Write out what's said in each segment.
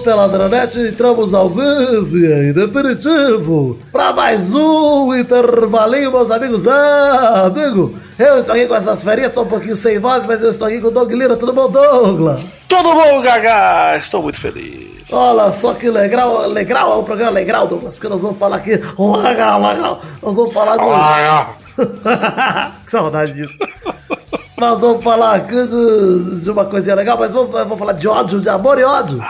Peladronete, entramos ao vivo e definitivo, pra mais um intervalinho, meus amigos. Ah, amigo, eu estou aqui com essas férias, estou um pouquinho sem voz, mas eu estou aqui com o Doug Lira, tudo bom, Douglas? Tudo bom, Gaga? Estou muito feliz. Olha só que legal, legal, é um programa legal, Douglas, porque nós vamos falar aqui, legal, legal, nós vamos falar de... que saudade disso. Nós vamos falar aqui de, de uma coisinha legal, mas vamos, vamos falar de ódio, de amor e ódio.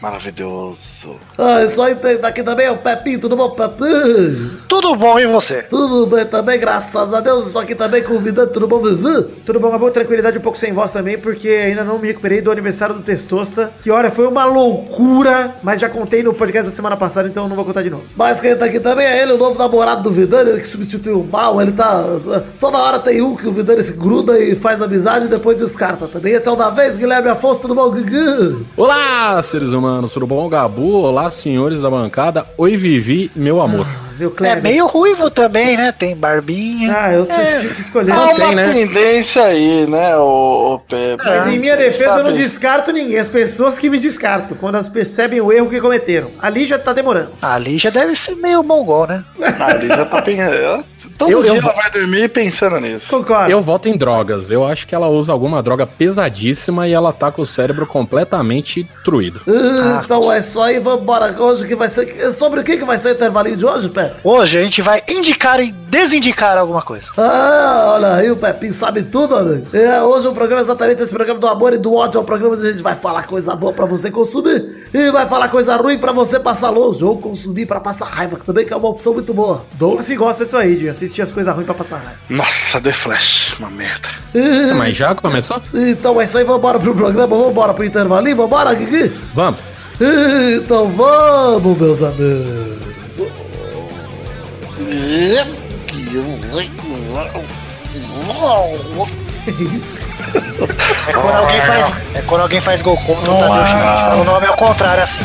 Maravilhoso. Ah, isso aí tem daqui também é o Pepinho, tudo bom, Pepinho? Tudo bom, e você? Tudo bem também, graças a Deus. Estou aqui também convidando, tudo bom, Vivi? Tudo bom, Gabu? Tranquilidade, um pouco sem voz também, porque ainda não me recuperei do aniversário do Testosta. Que olha, foi uma loucura, mas já contei no podcast da semana passada, então não vou contar de novo. Mas quem tá aqui também é ele, o novo namorado do Vidani, ele que substituiu o mal. Ele tá. Toda hora tem um que o Vidani se gruda e faz amizade e depois descarta também. Esse é o da vez, Guilherme Afonso, tudo bom, Gugu? Olá, seres humanos, tudo bom, Gabu? Olá, senhores da bancada. Oi, Vivi, meu amor. Viu, É meio ruivo também, né? Tem barbinha. Ah, eu É. tive que escolher. Há Não uma tem, né? tendência aí, né, o, Pepe? Mas em minha defesa eu não Sabe? descarto ninguém, as pessoas que me descartam, quando elas percebem o erro que cometeram. Ali já tá demorando. Ali já deve ser meio mongol, né? Ali já tá pensando. Todo Eu- dia eu ela vai dormir pensando nisso. Concordo. Eu voto em drogas. Eu acho que ela usa alguma droga pesadíssima e ela tá com o cérebro completamente truído. Ah, então é isso aí, vambora. Hoje que vai ser. Sobre o que, que vai ser o intervalinho de hoje, Pé? Hoje a gente vai indicar e desindicar alguma coisa. Ah, olha aí, o Pepinho sabe tudo, amigo. É, hoje o programa é exatamente esse programa do amor e do ódio. É o programa onde a gente vai falar coisa boa pra você consumir e vai falar coisa ruim pra você passar longe ou consumir pra passar raiva, que também que é uma opção muito boa. Douglas que gosta disso aí, de assistir as coisas ruins pra passar raiva. Nossa, The Flash, uma merda. E- Mas já começou? Então é isso aí, vambora pro programa, vambora pro intervalinho, vambora, Guigui? Vamos. Então vamos, meus amigos. Que isso? É quando alguém faz, é quando alguém faz gol contra o Tadeu Schmidt. Fala o nome ao contrário assim.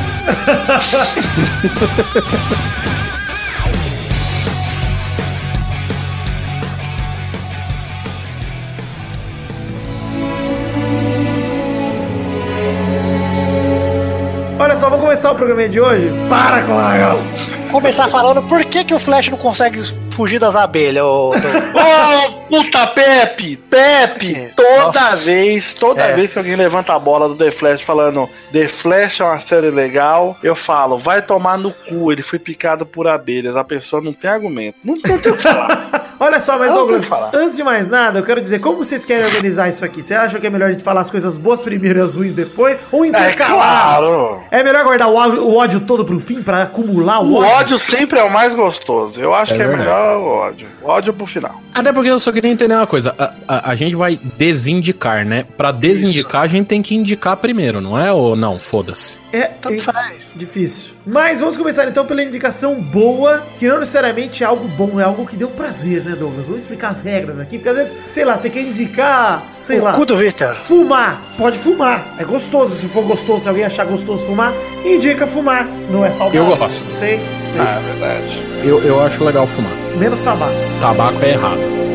Olha só, vamos começar o programa de hoje. Para com a Começar falando por que, que o Flash não consegue fugir das abelhas, ô? Ô, puta Pepe! Pepe! Toda Nossa. vez, toda É. vez que alguém levanta a bola do The Flash falando The Flash é uma série legal, eu falo, vai tomar no cu, ele foi picado por abelhas. A pessoa não tem argumento. Não, não tem o que falar. Olha só, mas Douglas, antes de mais nada, eu quero dizer, como vocês querem organizar isso aqui? Você acha que é melhor a gente falar as coisas boas primeiro e as ruins depois? Ou É intercalar? claro! É melhor guardar o ódio, o ódio todo pro fim pra acumular o, O ódio sempre é o mais gostoso. Eu acho É que é verdade. melhor o ódio. O ódio pro final. Até porque eu só queria entender uma coisa. A, a- a gente vai desindicar, né? Pra desindicar, a gente tem que indicar primeiro, não é? Ou não? Foda-se. É, Tanto é faz. difícil. Mas vamos começar então pela indicação boa, que não necessariamente é algo bom, é algo que deu prazer, né, Douglas? Vamos explicar as regras aqui, porque às vezes, sei lá, você quer indicar, sei o lá, cu do Victor. fumar. Pode fumar. É gostoso, se for gostoso, se alguém achar gostoso fumar, indica fumar. Não é saudável. Eu gosto. Não sei. Ah, é verdade. Eu, eu acho legal fumar. Menos tabaco. Tabaco é errado.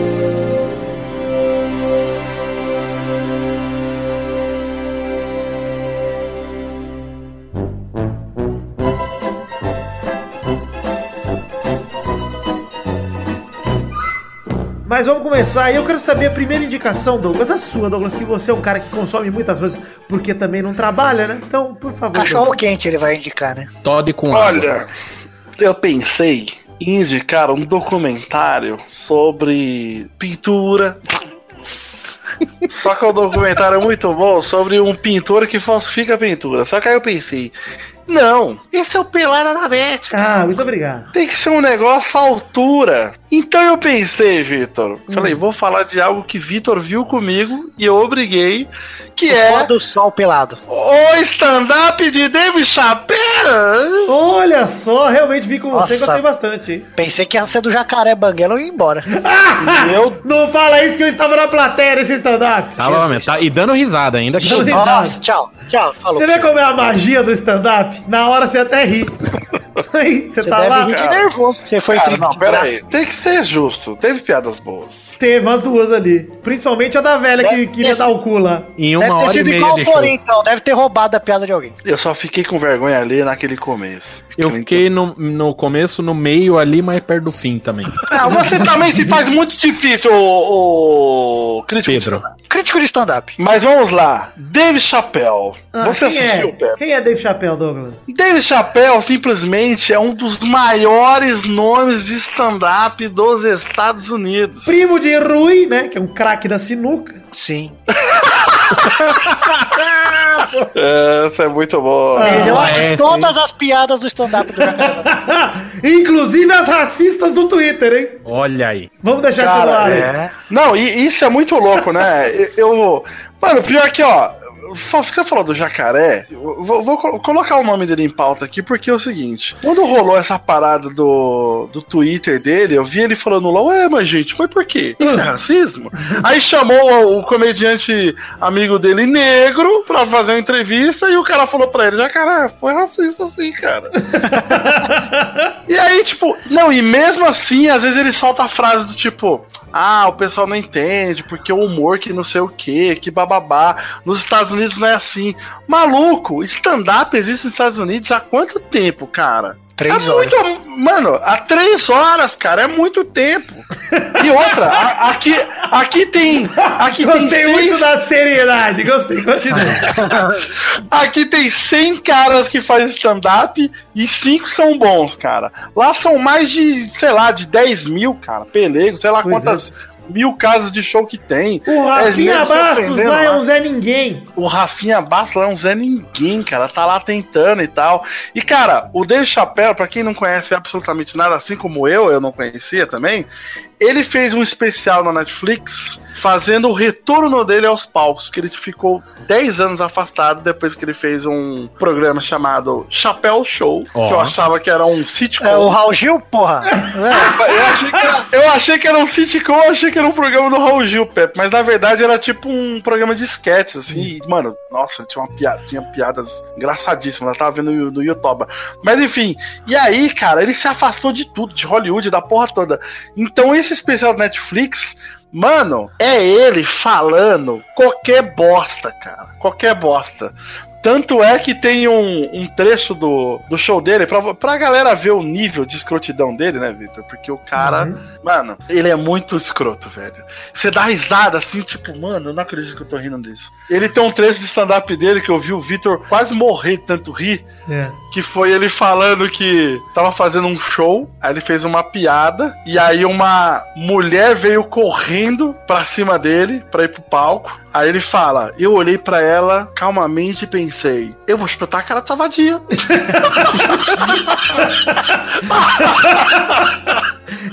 Mas vamos começar. E eu quero saber a primeira indicação, Douglas, a sua, Douglas, que você é um cara que consome muitas coisas porque também não trabalha, né? Então, por favor. Cachorro Douglas. quente ele vai indicar, né? Todd com água. Olha, eu pensei em indicar um documentário sobre pintura. Só que é um documentário muito bom sobre um pintor que falsifica a pintura. Só que aí eu pensei, não, esse é o Pelada da Net. Ah, muito obrigado. Tem que ser um negócio à altura. Então eu pensei, Vitor. Falei, vou falar de algo que Vitor viu comigo e eu obriguei, que Fora é do sol pelado. o stand-up de David Chappelle. Olha só, realmente vi com você e Nossa. gostei bastante, hein? Pensei que ia ser do jacaré banguela e ia embora. Eu Não fala isso que eu estava na plateia nesse stand-up. Tava, Jesus. tá, e dando risada ainda. Dando Que... risada. Nossa, tchau. Tchau. Falou. Você vê como é a magia do stand-up? Na hora você até ri. Aí, você Você tá deve lá. rir de cara. nervoso. Você foi Cara, tri- não, de pera graça. aí. Tem que ser justo, teve piadas boas. Teve umas duas ali. Principalmente a da velha que Deve queria ter dar o cu lá. Em Deve uma ter hora e sido meia igual de o show. Torinho, então. Deve ter roubado a piada de alguém. Eu só fiquei com vergonha ali naquele começo. Eu fiquei no, no começo, no meio ali, mais perto do fim também. Ah, você também se faz muito difícil, o, o crítico. de Pedro. stand-up. Crítico de stand-up. Mas vamos lá. Dave Chappelle. Ah, você quem assistiu, é? Pepe? Quem é Dave Chappelle, Douglas? Dave Chappelle simplesmente é um dos maiores nomes de stand-up dos Estados Unidos. Primo de Rui, né? Que é um craque da sinuca. Sim. Essa é muito boa. Ah, Melhor é, que sim. todas as piadas do stand-up do Jacaré. Inclusive as racistas do Twitter, hein? Olha aí. Vamos deixar Cara, isso no ar. aí. É. Não, e isso é muito louco, né? Eu. eu- Mano, pior que, ó. Você falou do jacaré, vou, vou colo- colocar o nome dele em pauta aqui, porque é o seguinte: quando rolou essa parada do, do Twitter dele, eu vi ele falando lá, ué, mas gente, mas por quê? Isso é racismo? Aí chamou o, o comediante amigo dele negro pra fazer uma entrevista e o cara falou pra ele: jacaré, foi racista assim, cara. E aí, tipo, não, e mesmo assim, às vezes ele solta a frase do tipo, ah, o pessoal não entende, porque o humor que não sei o que, que bababá. Nos Estados Unidos não é assim. Maluco, stand-up existe nos Estados Unidos há quanto tempo, cara? Três é horas. Muito, mano, há três horas, cara, é muito tempo. E outra, a- aqui, aqui tem. Aqui tem Gostei muito seis, da seriedade. Gostei, continua. Aqui tem 100 caras que fazem stand-up e 5 são bons, cara. Lá são mais de, sei lá, de 10 mil, cara. Pelego, sei lá Pois quantas mil casas de show que tem. O Rafinha É, mesmo Bastos surpreendendo lá é lá. um Zé Ninguém. O Rafinha Bastos lá é um Zé Ninguém, cara. Tá lá tentando e tal. E, cara, o Dave Chappelle, pra quem não conhece absolutamente nada, assim como eu, eu não conhecia também, ele fez um especial na Netflix fazendo o retorno dele aos palcos, que ele ficou 10 anos afastado depois que ele fez um programa chamado Chapéu Show, Ó. que eu achava que era um sitcom. É o Raul Gil, porra. Eu achei, que era, eu achei que era um sitcom, eu achei que era um programa do Raul Gil, Pepe, mas na verdade era tipo um programa de sketches, assim, e, mano, nossa, tinha, uma piada, tinha piadas engraçadíssimas, eu tava vendo no, no YouTube. Mas enfim, e aí, cara, ele se afastou de tudo, de Hollywood, da porra toda. Então esse especial do Netflix, mano, é ele falando qualquer bosta, cara, qualquer bosta. Tanto é que tem um, um trecho do, do show dele pra, pra galera ver o nível de escrotidão dele, né, Victor? Porque o cara, Uhum. mano, ele é muito escroto, velho. Você dá risada assim, tipo, mano, eu não acredito que eu tô rindo disso. Ele tem um trecho de stand-up dele que eu vi o Victor quase morrer tanto rir, É. que foi ele falando que tava fazendo um show, aí ele fez uma piada, e aí uma mulher veio correndo pra cima dele pra ir pro palco. Aí ele fala: Eu olhei pra ela calmamente e pensei, eu vou chutar a cara dessa vadia.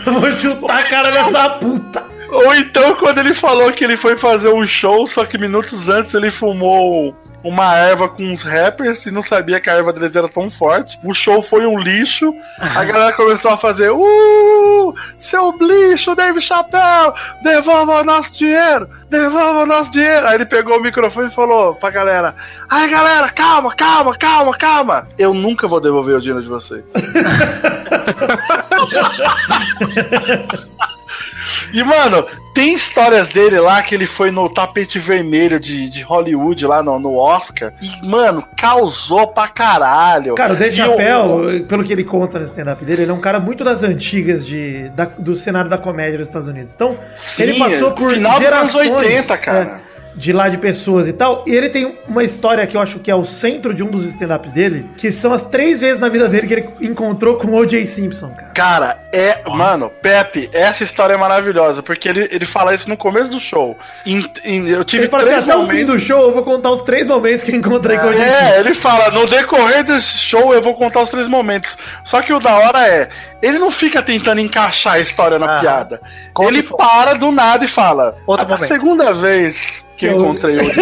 Eu vou chutar a cara dessa puta. Ou então, quando ele falou que ele foi fazer um show, só que minutos antes ele fumou uma erva com uns rappers e não sabia que a erva deles era tão forte. O show foi um lixo. A galera começou a fazer: Uh! Seu lixo, Dave Chappelle! Devolva o nosso dinheiro! Devolva o nosso dinheiro! Aí ele pegou o microfone e falou pra galera: Ai, galera, calma, calma, calma, calma! Eu nunca vou devolver o dinheiro de vocês. E, mano, tem histórias dele lá que ele foi no tapete vermelho de, de Hollywood, lá no, no Oscar. E, mano, causou pra caralho. Cara, o Dave Chappelle, pelo que ele conta no stand-up dele, ele é um cara muito das antigas de, da- do cenário da comédia dos Estados Unidos. Então, Sim, ele passou por final dos anos gerações 80, cara. é, de lá de pessoas e tal. E ele tem uma história que eu acho que é o centro de um dos stand-ups dele, que são as três vezes na vida dele que ele encontrou com o O.J. Simpson, cara. Cara, é. Mano, Pepe, essa história é maravilhosa, porque ele, ele fala isso no começo do show. Em- em- eu tive Ele fala assim, três até o fim momentos. do show eu vou contar os três momentos que eu encontrei com o O.J. Simpson. É, ele fala, no decorrer desse show eu vou contar os três momentos. Só que o da hora é, ele não fica tentando encaixar a história na Ah, piada. ele para do nada e fala, Outro a momento." segunda vez que eu encontrei Simpson.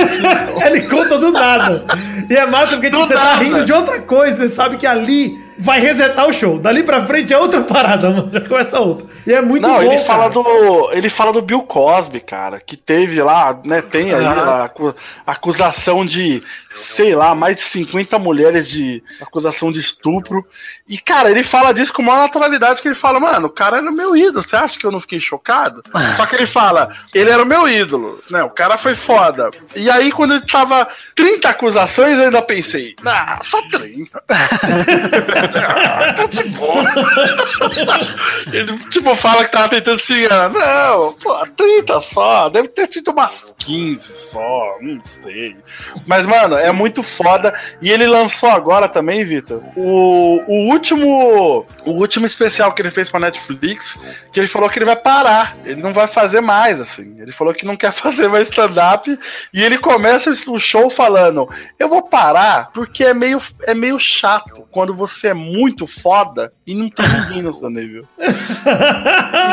Ele conta do nada. E é massa porque tipo, Do você tá nada. rindo de outra coisa. Você sabe que ali vai resetar o show. Dali pra frente é outra parada, mano. Já começa outra. E é muito Não, bom, ele fala cara. do. Ele fala do Bill Cosby, cara, que teve lá, né? Tem aí Ah. a acu- acusação de, sei lá, mais de 50 mulheres de acusação de estupro. E, cara, ele fala disso com maior naturalidade que ele fala, mano, o cara era meu ídolo. Você acha que eu não fiquei chocado? Só que ele fala, ele era o meu ídolo, né? O cara foi foda. E aí, quando ele tava 30 acusações, eu ainda pensei, ah, só 30. ah, tá de boa. Ele, tipo, fala que tava tentando se enganar. Não, pô, 30 só. Deve ter sido umas 15 só. Não sei. Mas, mano, é muito foda. E ele lançou agora também, Vitor, o, o último. O último especial que ele fez pra Netflix. Que ele falou que ele vai parar. Ele não vai fazer mais, assim. Ele falou que não quer fazer mais stand-up. E ele começa o show falando: Eu vou parar porque é meio, é meio chato quando você muito foda e não tem ninguém no seu nível.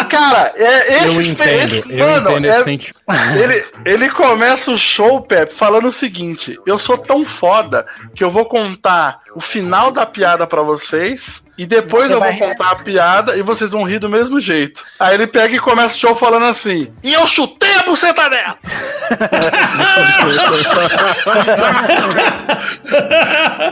E, cara, é esse, Eu entendo, esse- eu mano, entendo é- sentimento. ele, ele começa o show, Pepe, falando o seguinte: Eu sou tão foda que eu vou contar o final da piada pra vocês. E depois Você eu vou contar a piada e vocês vão rir do mesmo jeito. Aí ele pega e começa o show falando assim: E eu chutei a buceta dela!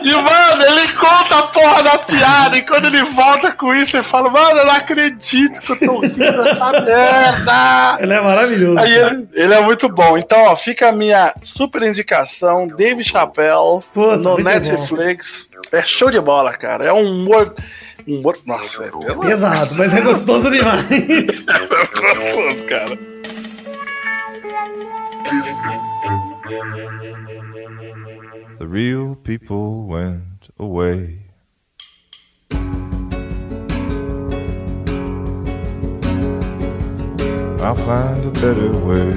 e, mano, ele conta a porra da piada. E quando ele volta com isso, ele fala: Mano, eu não acredito que eu tô rindo dessa merda! Ele é maravilhoso. Aí ele, ele é muito bom. Então, ó, fica a minha super indicação, Dave Chappelle, Puta, no Netflix. É show de bola, cara. É um humor. um humor nossa, é. Pesado, mas é gostoso demais. É gostoso, cara. The real people went away. I'll find a better way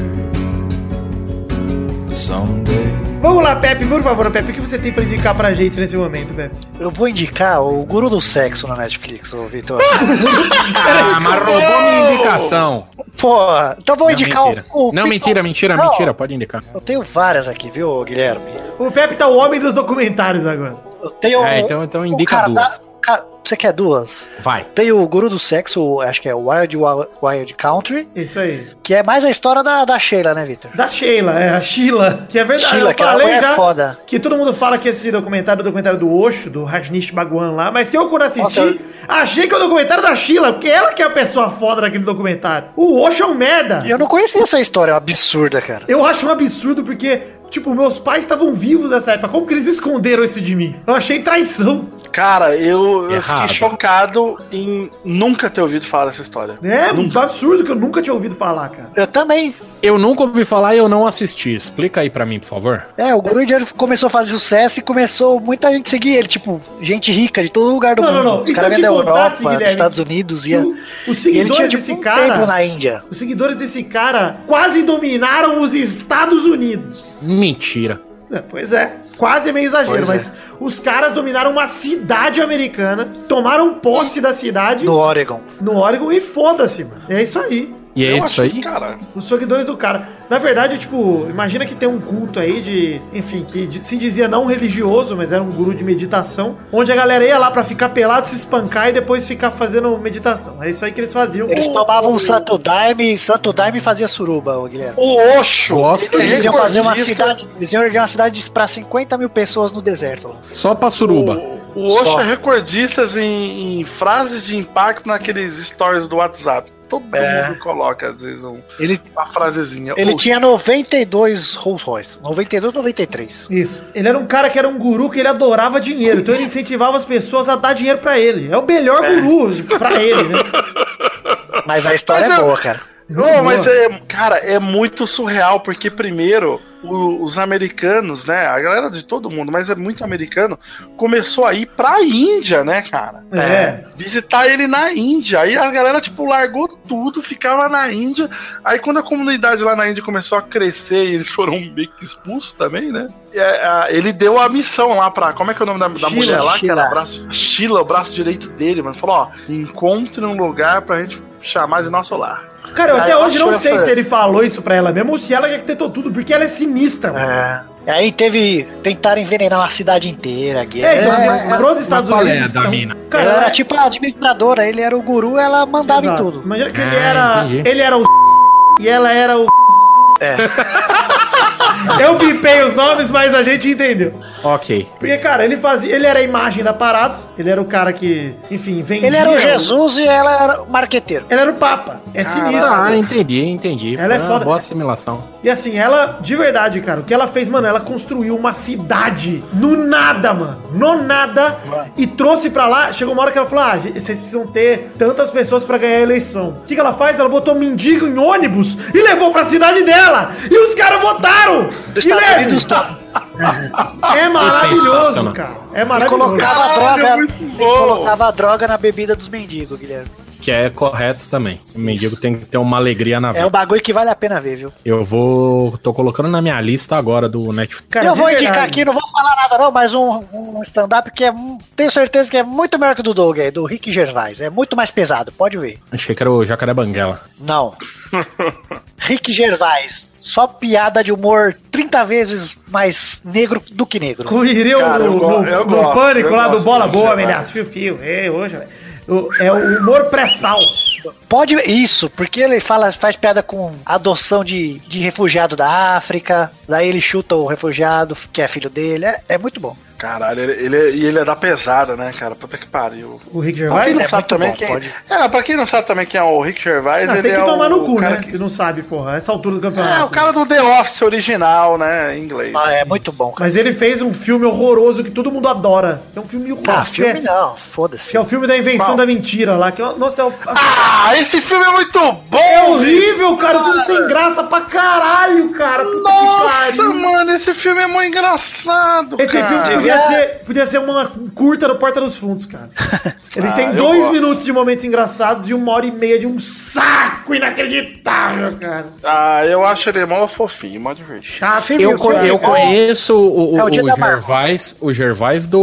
someday. Vamos lá, Pepe, por favor, Pepe, o que você tem pra indicar pra gente nesse momento, Pepe? Eu vou indicar o Guru do Sexo na Netflix, ô Vitor. Ah, mas roubou minha indicação. Pô, então vou Não, indicar mentira. o, o Não, mentira, mentira, Não. mentira. Pode indicar. Eu tenho várias aqui, viu, Guilherme? O Pepe tá o homem dos documentários agora. Eu tenho. É, então, então indica duas. Cara, você quer duas? Vai. Tem o Guru do Sexo, acho que é Wild Wild, Wild Country, Isso aí. que é mais a história da, da Sheila, né, Vitor? Da Sheila, é a Sheila, que é verdade. Sheila, eu que falei já foda. que todo mundo fala que esse documentário é o documentário do Osho, do Rajnish Bhagwan lá, mas que eu quando assisti, Nossa, achei que é o documentário da Sheila, porque ela que é a pessoa foda daquele documentário. O Osho é um merda. Eu não conhecia essa história, é absurda, cara. Eu acho um absurdo porque, tipo, meus pais estavam vivos nessa época. Como que eles esconderam isso de mim? Eu achei traição. Cara, eu, eu fiquei chocado em nunca ter ouvido falar dessa história. É, um absurdo que eu nunca tinha ouvido falar, cara. Eu também. Eu nunca ouvi falar e eu não assisti. Explica aí pra mim, por favor. É, o Guru Indiano começou a fazer sucesso e começou muita gente a seguir ele, tipo, gente rica de todo lugar do Não, não, mundo. não. E se caras eu te vêm da contasse, Europa, dos Guilherme, Estados Unidos, Que ia. o- os E ele seguidores tinha desse tipo um cara. tempo na Índia. Os seguidores desse cara quase dominaram os Estados Unidos. Mentira. É, pois é, quase é meio exagero, Pois é. mas os caras dominaram uma cidade americana, tomaram posse da cidade No Oregon. no Oregon e foda-se, mano. É isso aí. E é Eu isso acho aí? que, Cara, Os seguidores do cara. Na verdade, tipo, imagina que tem um culto aí de, enfim, que de- se dizia não religioso, mas era um guru de meditação, onde a galera ia lá pra ficar pelado, se espancar e depois ficar fazendo meditação. É isso aí que eles faziam. Eles tomavam um Santo Daime, Santo Daime fazia suruba, o Guilherme. o Oxo, Gosto é Eles iam fazer uma cidade. Eles iam erguer uma cidade pra 50 mil pessoas no deserto. Só pra suruba. O, o é recordistas em, em frases de impacto naqueles stories do WhatsApp. Todo É. mundo coloca, às vezes, um- Ele, uma frasezinha. ele Oxo. tinha 92 Rolls Royce. 92, 93. Isso. Ele era um cara que era um guru que ele adorava dinheiro, então ele incentivava as pessoas a dar dinheiro pra ele. É o melhor guru tipo, pra ele, né? Mas a história Mas é eu- boa, cara. Não, mas é, cara, é muito surreal, porque primeiro o- os americanos, né? A galera de todo mundo, mas é muito americano, começou a ir pra Índia, né, cara? É. Visitar ele na Índia. Aí a galera, tipo, largou tudo, ficava na Índia. Aí quando a comunidade lá na Índia começou a crescer e eles foram meio que expulsos também, né? E, é, a- ele deu a missão lá pra. Como é que é o nome da, da Sheila, mulher lá? Que era o braço. Sheila, o braço direito dele, mano. Falou, ó, encontre um lugar pra gente chamar de nosso lar. Cara, eu até hoje não sei essa- se ele falou isso pra ela mesmo ou se ela que tentou tudo, porque ela é sinistra, mano. É. E aí teve. Tentaram envenenar uma cidade inteira. Guerra. É, então, É, mas pros Estados é Unidos. da mina? Cara, ela era tipo a administradora, ele era o guru, ela mandava Exato. em tudo. Imagina que ele Ah, era. entendi. Ele era o e ela era o. É. Eu bipei os nomes, mas a gente entendeu. Ok. Porque, cara, ele fazia. Ele era a imagem da parada. Ele era o cara que, enfim, vendia. Ele era o Jesus e ela era o marqueteiro. Ele era o Papa. É sinistro. Ah, né? entendi, entendi. Ela é Foi uma foda. Boa assimilação. E assim, ela, de verdade, cara, o que ela fez, mano, ela construiu uma cidade no nada, mano. No nada. E trouxe pra lá. Chegou uma hora que ela falou: ah, vocês precisam ter tantas pessoas pra ganhar a eleição. O que, que ela faz? Ela botou mendigo em ônibus e levou pra cidade dela. E os caras votaram. Dos Guilherme, Estados Unidos todo. É maravilhoso, sensacional. cara. É E maravilhoso. colocava a Caralho, droga. e bom. colocava a droga na bebida dos mendigos, Guilherme. Que é correto também. O mendigo tem que ter uma alegria na É vida. um bagulho que vale a pena ver, viu? Eu vou. tô colocando na minha lista agora do Netflix. Cara, eu vou indicar verdade. aqui, não vou falar nada não, mas um, um stand-up que é, tenho certeza que é muito melhor que o do Doug aí, do Rick Gervais. É muito mais pesado, pode ver. Achei que era o Jacaré Banguela. Não. Rick Gervais. Só piada de humor 30 vezes mais negro do que negro. Cara, o, eu gosto, pânico eu lá do gosto Bola do Boa, Gervais. Melhaço, fio, fio. É, hoje, velho. É o humor pré-sal. Pode isso, porque ele fala, faz piada com adoção de, de refugiado da África, daí ele chuta o refugiado, que é filho dele. É, é muito bom. Caralho, ele, ele, e ele é da pesada, né, cara? Puta que pariu. O Rick Pra quem Gervais? não é sabe também bom, quem. pode. É, pra quem não sabe também quem é o Rick Gervais, Ah, ele tem que é tomar o no cu, cara né? que- Se não sabe, porra. Essa altura do campeonato. É, o cara do The Office original, né, em inglês. Ah, é muito bom, cara. Mas ele fez um filme horroroso que todo mundo adora. É um filme horroroso. Ah, filme não, foda-se. Que é o filme da invenção da mentira lá. Que, é- nossa, é, o- Ah, esse filme é muito bom! é horrível, cara. Tudo sem graça pra caralho, cara. Puta que Nossa, pariu. mano, esse filme é muito engraçado, Esse cara. filme podia ser, podia ser uma curta no Porta dos Fundos, cara. Ele Ah, tem dois gosto. minutos de momentos engraçados e uma hora e meia de um saco inacreditável, cara. Ah, eu acho ele mó fofinho, mó divertido. Chato. Eu, co- eu conheço o, o, É o o. Gervais, o Gervais do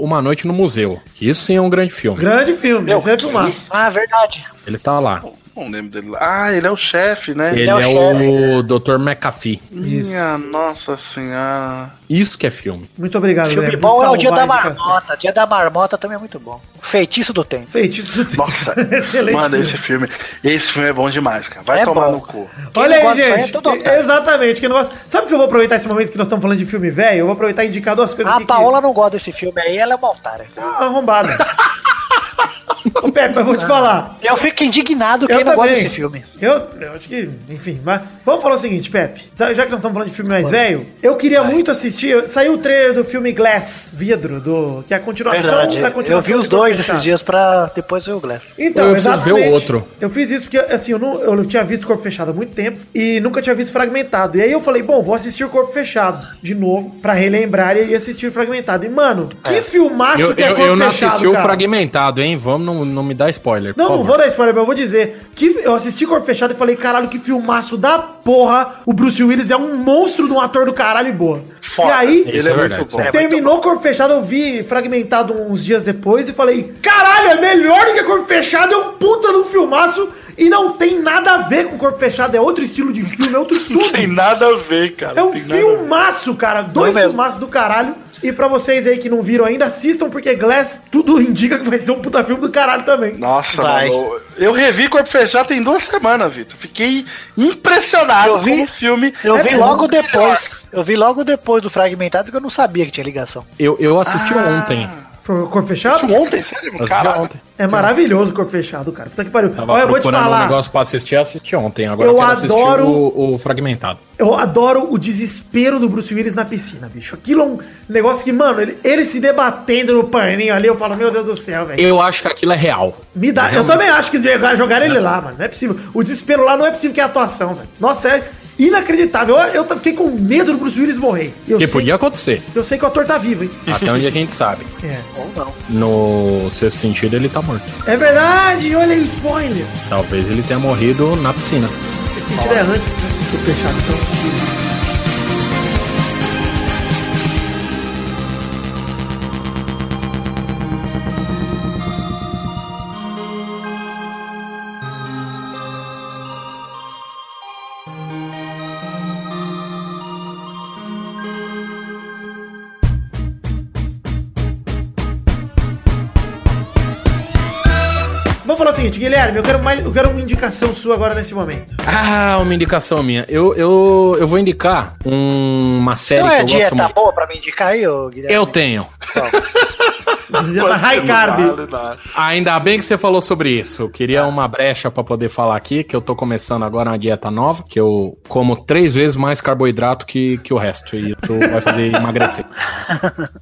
Uma Noite no Museu. Isso sim é um grande filme. Grande filme, Meu, é que filmaço. Ah, verdade. Ele tá lá. Não lembro dele. Ah, ele é o chefe, né? Ele é o é o Dr. McAfee. Minha nossa senhora. Isso que é filme. Muito obrigado, Filme Guilherme, bom é o Dia da. Marmota. Dia da Marmota também é muito bom. Feitiço do Tempo. Feitiço do tempo. Nossa, Excelente mano, esse filme. Esse filme é bom demais, cara. Vai É tomar bom. no cu. Quem Olha aí, é gente. otário. Exatamente. Que não gosta... Sabe que eu vou aproveitar esse momento que nós estamos falando de filme velho? Eu vou aproveitar e indicar duas coisas A aqui. Paola não gosta desse filme aí, ela é uma otária. Que... Ah, arrombada. Ô, Pepe, eu vou te falar. Eu fico indignado quem Eu não gosta desse filme. Eu, eu acho que, enfim, mas vamos falar o seguinte, Pepe. Já que nós estamos falando de filme mais velho, eu queria muito assistir. Saiu o trailer do filme Glass, Vidro, do, que é a continuação Verdade. da continuação. Eu vi os dois esses Fechado. dias pra depois ver o Glass. Então, Eu preciso ver o exatamente. outro. Eu fiz isso porque, assim, eu não, eu não tinha visto Corpo Fechado há muito tempo e nunca tinha visto Fragmentado. E aí eu falei, bom, vou assistir o Corpo Fechado de novo pra relembrar e assistir o Fragmentado. E, mano, que filmaço Eu, que é Corpo eu não Fechado, assisti o cara. fragmentado, hein? Vamos, não, não me dá spoiler. Não, não favor. vou dar spoiler, mas eu vou dizer que eu assisti Corpo Fechado e falei, caralho, que filmaço da porra. O Bruce Willis é um monstro de um ator do caralho e boa. Foda. E aí, Ele Isso é, é muito bom. é. terminou Corpo Fechado, eu vi fragmentado uns dias depois e falei, caralho, é melhor do que Corpo Fechado, é um puta de um filmaço e não tem nada a ver com Corpo Fechado, é outro estilo de filme, é outro Não tudo. tem nada a ver, cara. É um filmaço, cara. Dois mesmo. filmaços do caralho. E pra vocês aí que não viram ainda, assistam, porque Glass tudo indica que vai ser um puta filme do caralho também. Nossa, Vai. mano. Eu revi Corpo Fechado tem duas semanas, Vitor. Fiquei impressionado Eu vi- com o filme. Eu É vi logo melhor. depois. Eu vi logo depois do fragmentado porque eu não sabia que tinha ligação. Eu, eu assisti Ah. ontem. Foi Corpo Fechado? Assisti ontem, sério? Caralho. ontem. É maravilhoso o Corpo Fechado, cara. Puta que pariu. Tava Olha, eu vou te procurando um falar. negócio pra assistir, assisti ontem. Agora Eu eu, adoro- o, o fragmentado. Eu adoro o desespero do Bruce Willis na piscina, bicho. Aquilo é um negócio que, mano, ele, ele se debatendo no paninho ali, eu falo, meu Deus do céu, velho. Eu acho que aquilo é real. Me dá, eu também acho que jogar, jogar ele lá, mano. Não é possível. O desespero lá não é possível que é atuação, velho. Nossa, é inacreditável. Eu, eu fiquei com medo do Bruce Willis morrer. Eu Que sei, podia acontecer. Eu sei que o ator tá vivo, hein? Até onde a gente sabe. É. Ou não. No sexto sentido, ele tá morto. É verdade, olha aí o spoiler. Talvez ele tenha morrido na piscina. Se tiver antes, né? Tô fechado, então. Seguinte, Guilherme, eu quero, mais, eu quero uma indicação sua agora nesse momento. Ah, uma indicação minha. Eu, eu, eu vou indicar um- uma série Não que é eu gosto dieta muito. boa pra me indicar aí, ô Guilherme? Eu tenho. Tá high carb. Ainda bem que você falou sobre isso. Eu queria uma brecha pra poder falar aqui, que eu tô começando agora uma dieta nova, que eu como três vezes mais carboidrato que, que o resto, e isso vai fazer emagrecer.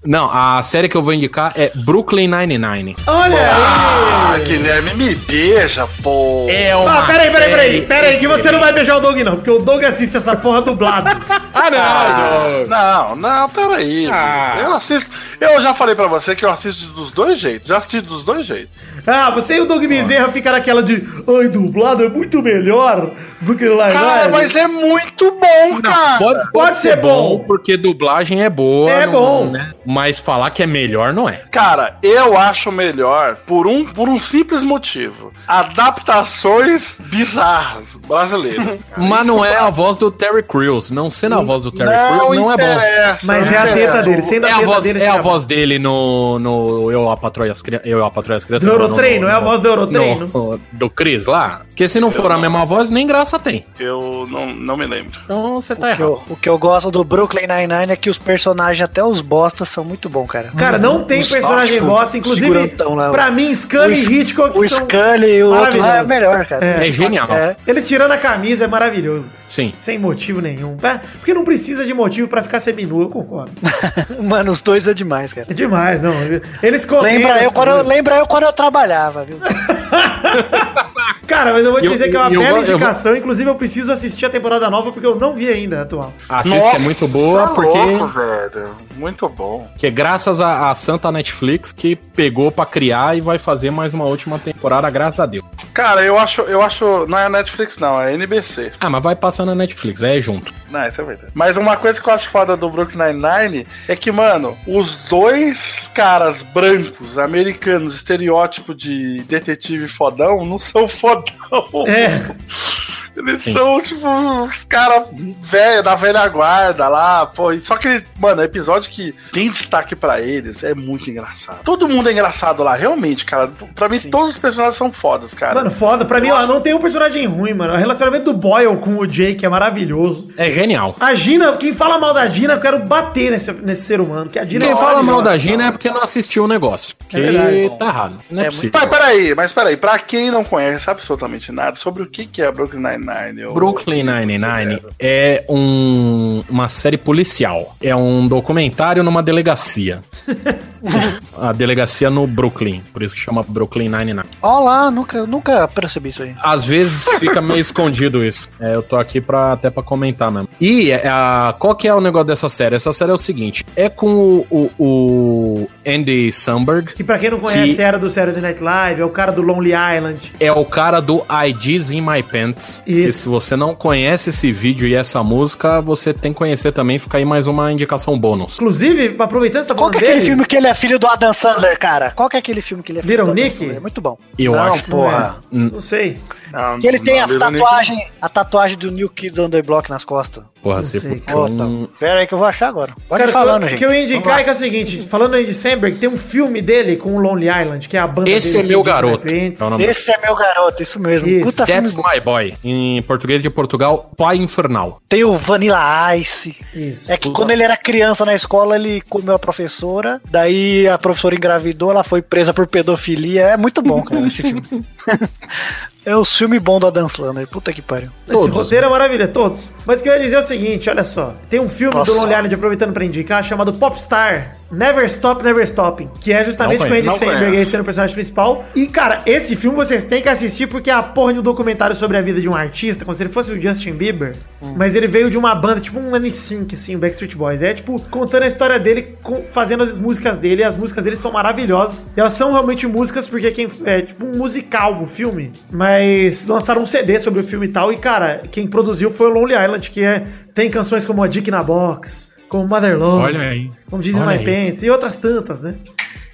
Não, a série que eu vou indicar é Brooklyn Nine-Nine. Olha Ah, aí! Guilherme, me beija, pô. É Ah, peraí, peraí, peraí, peraí, que você não vai beijar o Doug, não, porque o Doug assiste essa porra dublado. Ah, não! Ah, não, não, peraí. Ah. Eu assisto. Eu já falei pra você que eu assisto dos dois jeitos. Já assisti dos dois jeitos. Ah, você e o Doug Bezerra ficam naquela de ai, dublado é muito melhor do que lá. Cara, mas é muito bom, cara. Pode, pode, Pode ser ser bom, bom. porque dublagem é boa. É não- bom. né? Mas falar que é melhor não é. Cara, eu acho melhor por um, por um simples motivo: adaptações bizarras brasileiras. cara. Mas Isso não é a voz do Terry Crews. Não sendo a voz do Terry Não Crews não é bom. Mas não é a teta dele, sendo É a a teta voz, dele. é a voz dele no, no Eu, a as. Eu, a as Crianças. Do não, no- Eurotreino, no- é a voz do Eurotreino. no- do Chris lá. Porque se não for a mesma voz, nem graça tem. Eu não, não me lembro. Então você tá O que, errado. eu, o que eu gosto do Brooklyn Nine-Nine é que os personagens, até os bostas, são muito bons, cara. Cara, não tem Os- personagem bosta, inclusive, lá, pra mim, Scully o e Hitchcock O são Scully e o outro lá é melhor, cara. É genial. É. Eles tirando a camisa é maravilhoso. Sim. Sem motivo nenhum. É, Porque não precisa de motivo pra ficar seminu, eu concordo. Mano, os dois é demais, cara. É demais, não. Eles Lembra eu, quando, eu- lembra eu quando eu trabalhava, viu? Cara, mas eu vou te Eu- dizer que é uma bela vou- eu vou- indicação. Inclusive, eu preciso assistir a temporada nova porque eu não vi ainda a atual. Assiste que é muito boa, Nossa, porque, louco, velho. Muito bom. que é graças à santa Netflix que pegou pra criar e vai fazer mais uma última temporada, graças a Deus. Cara, eu acho, eu acho. Não é Netflix, não, é NBC. Ah, mas vai passar na Netflix, é junto. Não, isso é verdade. Mas uma coisa que eu acho foda do Brooklyn Nine-Nine é que, mano, os dois caras brancos, americanos, estereótipo de detetive fodão, não são fodão. É. Eles Sim. são, tipo, os caras velho, da velha guarda lá, pô. Só que, mano, episódio que tem destaque pra eles é muito engraçado. Todo mundo é engraçado lá, realmente, cara. Pra mim, todos os personagens são fodas, cara. Mano, foda. Pra mim, ó, não tem um personagem ruim, mano. O relacionamento do Boyle com o Jake é maravilhoso. É genial. A Gina, quem fala mal da Gina, eu quero bater nesse, nesse ser humano. Que a Gina Quem é fala mal da Gina é porque não assistiu o negócio. Que verdade. tá errado. Não é, É possível. Pai, peraí, mas peraí, pra quem não conhece absolutamente nada sobre o que que é Brooklyn Nine-Nine... Brooklyn Nine-Nine é um- uma série policial. É um documentário numa delegacia. a delegacia no Brooklyn. Por isso que chama Brooklyn Nine-Nine. Ó lá, nunca, nunca percebi isso aí. Às vezes fica meio escondido isso. É, eu tô aqui pra, até pra comentar mesmo. E é, a, qual que é o negócio dessa série? Essa série é o seguinte: é com o, o- o Andy Samberg, Que pra quem não conhece, Que- era do Saturday Night Live, é o cara do Lonely Island. é o cara do IDs in My Pants. Que Isso. se você não conhece esse vídeo e essa música, você tem que conhecer também. Fica aí mais uma indicação bônus. Inclusive, aproveitando que você tá Qual falando que é aquele dele... filme que ele é filho do Adam Sandler, cara? Qual que é aquele filme que ele é filho Little do Adam Nick? Sandler? É muito bom. Eu Não, acho. porra. Não sei. Não, Que ele tem não, a Little Nick- tatuagem, a tatuagem do New Kid on the Block nas costas. просто. Porra, você puxou um... Pera aí que eu vou achar agora. Pode Cara, falando, o que eu ia indicar é que é o seguinte, falando aí de Sandberg, tem um filme dele com o Lonely Island, que é a banda Esse dele é meu garoto. Repentes. É o nome Esse é meu garoto, isso mesmo. Isso. Puta filme That's bom. My Boy. Em português de Portugal, Pai Infernal. Tem o Vanilla Ice. Isso. É que quando ele era criança na escola, ele comeu a professora, daí a professora engravidou, ela foi presa por pedofilia. É muito bom, cara, esse filme. é o filme bom do Adam Sandler, puta que pariu. Esse Todos. roteiro é maravilhoso, todos. Mas o que eu ia dizer é o seguinte, olha só. Tem um filme Nossa. do Lonely Island, aproveitando pra indicar, chamado Popstar. Never Stop, Never Stopping. Que é justamente Não com o Andy Samberg sendo o personagem principal. E, cara, esse filme vocês têm que assistir porque é a porra de um documentário sobre a vida de um artista, como se ele fosse o Justin Bieber. Hum. Mas ele veio de uma banda, tipo um N5, assim, o Backstreet Boys. É, tipo, contando a história dele, com- fazendo as músicas dele. E as músicas dele são maravilhosas. E elas são realmente músicas porque quem é tipo um musical o filme. Mas lançaram um CD sobre o filme e tal. E, cara, quem produziu foi o Lonely Island, que é, tem canções como A Dick na Box, como Mother Love. Olha aí. Como dizem Olha My aí. Pants e outras tantas, né?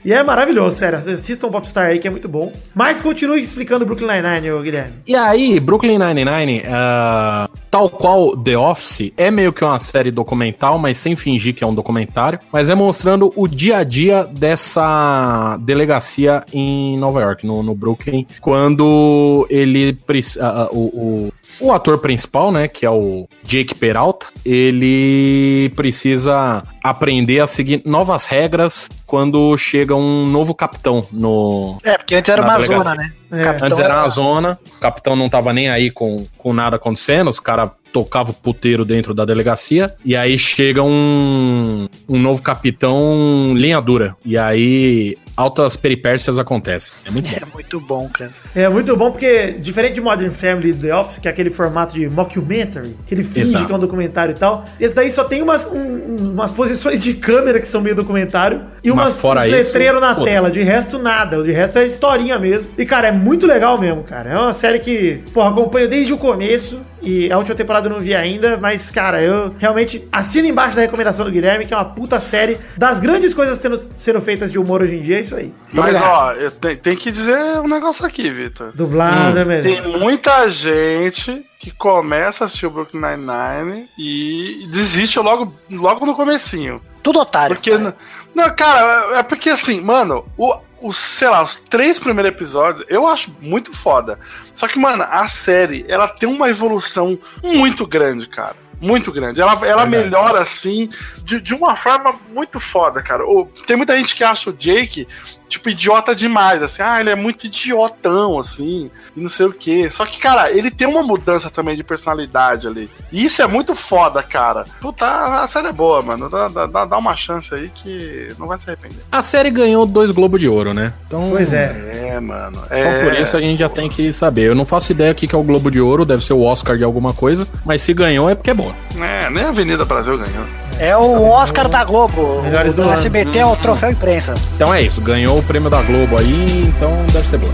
E é maravilhoso, sério. Assistam o Popstar aí, que é muito bom. Mas continue explicando o Brooklyn Nine-Nine, Guilherme. E aí, Brooklyn Nine-Nine ah, tal qual The Office, é meio que uma série documental, mas sem fingir que é um documentário, mas é mostrando o dia a dia dessa delegacia em Nova York, no, no Brooklyn, quando ele preci- ah, ah, o, o o ator principal, né, que é o Jake Peralta, ele precisa aprender a seguir novas regras quando chega um novo capitão no, É, porque antes era Na uma delegacia. zona, né? É. Capitão Antes era uma zona, o capitão não tava nem aí com, com nada acontecendo, os caras tocavam o puteiro dentro da delegacia, e aí chega um, um novo capitão linha dura, e aí altas peripécias acontecem. É muito bom. É muito bom, cara. É muito bom porque, diferente de Modern Family e The Office, que é aquele formato de mockumentary, que ele finge Exato. que é um documentário e tal, esse daí só tem umas, um- umas posições de câmera que são meio documentário e Mas umas fora uns letreiros na tela. De resto, nada. De resto é historinha mesmo. E, cara, é muito legal mesmo, cara. É uma série que, porra, acompanho desde o começo. E a última temporada eu não vi ainda, mas, cara, eu realmente assino embaixo da recomendação do Guilherme, que é uma puta série das grandes coisas tendo, sendo feitas de humor hoje em dia, é isso aí. Mas, Obrigado. ó, eu te- tem que dizer um negócio aqui, Vitor. Dublado é melhor. Tem muita gente que começa a assistir o Brooklyn Nine-Nine e desiste logo, logo no comecinho. Tudo otário. Porque, não, não, cara, é porque assim, mano, o, os, sei lá, os três primeiros episódios eu acho muito foda. Só que, mano, a série, ela tem uma evolução muito grande, cara. Muito grande. Ela, ela Verdade. melhora, assim, de, de uma forma muito foda, cara. O- tem muita gente que acha o Jake, tipo, idiota demais, assim. Ah, ele é muito idiotão, assim, e não sei o quê. Só que, cara, ele tem uma mudança também de personalidade ali. E isso é muito foda, cara. Puta, a série é boa, mano. Dá, dá, dá- uma chance aí que não vai se arrepender. A série ganhou dois Globos de Ouro, né? Então, Pois é. É, mano. Só é... por isso a gente já tem que saber. Eu não faço ideia o que que é o Globo de Ouro, deve ser o Oscar de alguma coisa, mas se ganhou é porque é boa. É, nem a Avenida Brasil ganhou. É o Oscar da Globo. Melhores o do. SBT é o troféu imprensa. Então é isso, ganhou o prêmio da Globo aí, então deve ser boa.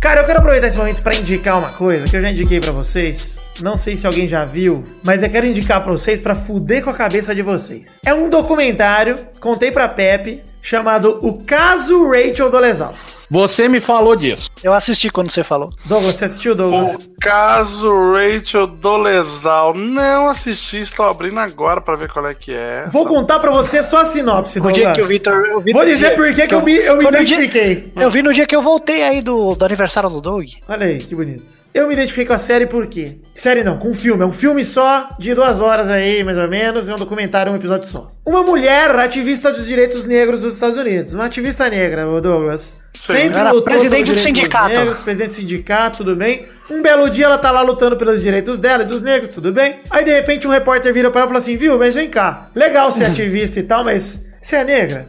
Cara, eu quero aproveitar esse momento pra indicar uma coisa que eu já indiquei pra vocês. Não sei se alguém já viu, mas eu quero indicar pra vocês pra fuder com a cabeça de vocês. É um documentário, contei pra Pepe, chamado O Caso Rachel Dolezal. Você me falou disso. Eu assisti quando você falou. Douglas, você assistiu, Douglas? O caso Rachel Dolezal. Não assisti, estou abrindo agora pra ver qual é que é. Vou contar pra você só a sinopse, No Douglas. dia que o Vitor- Vou dizer por que que eu me, eu me no dia- identifiquei. Eu vi no dia que eu voltei aí do, do aniversário do Doug. Olha aí, que bonito. Eu me identifiquei com a série por quê? Série não, com um filme. É um filme só, de duas horas aí, mais ou menos. É um documentário, um episódio só. Uma mulher ativista dos direitos negros dos Estados Unidos. Uma ativista negra, Douglas. Sempre Era lutou presidente do sindicato. negros, presidente do sindicato, tudo bem. Um belo dia ela tá lá lutando pelos direitos dela e dos negros, tudo bem. Aí de repente um repórter vira pra ela e fala assim: viu, mas vem cá. Legal ser ativista e tal, mas você é negra?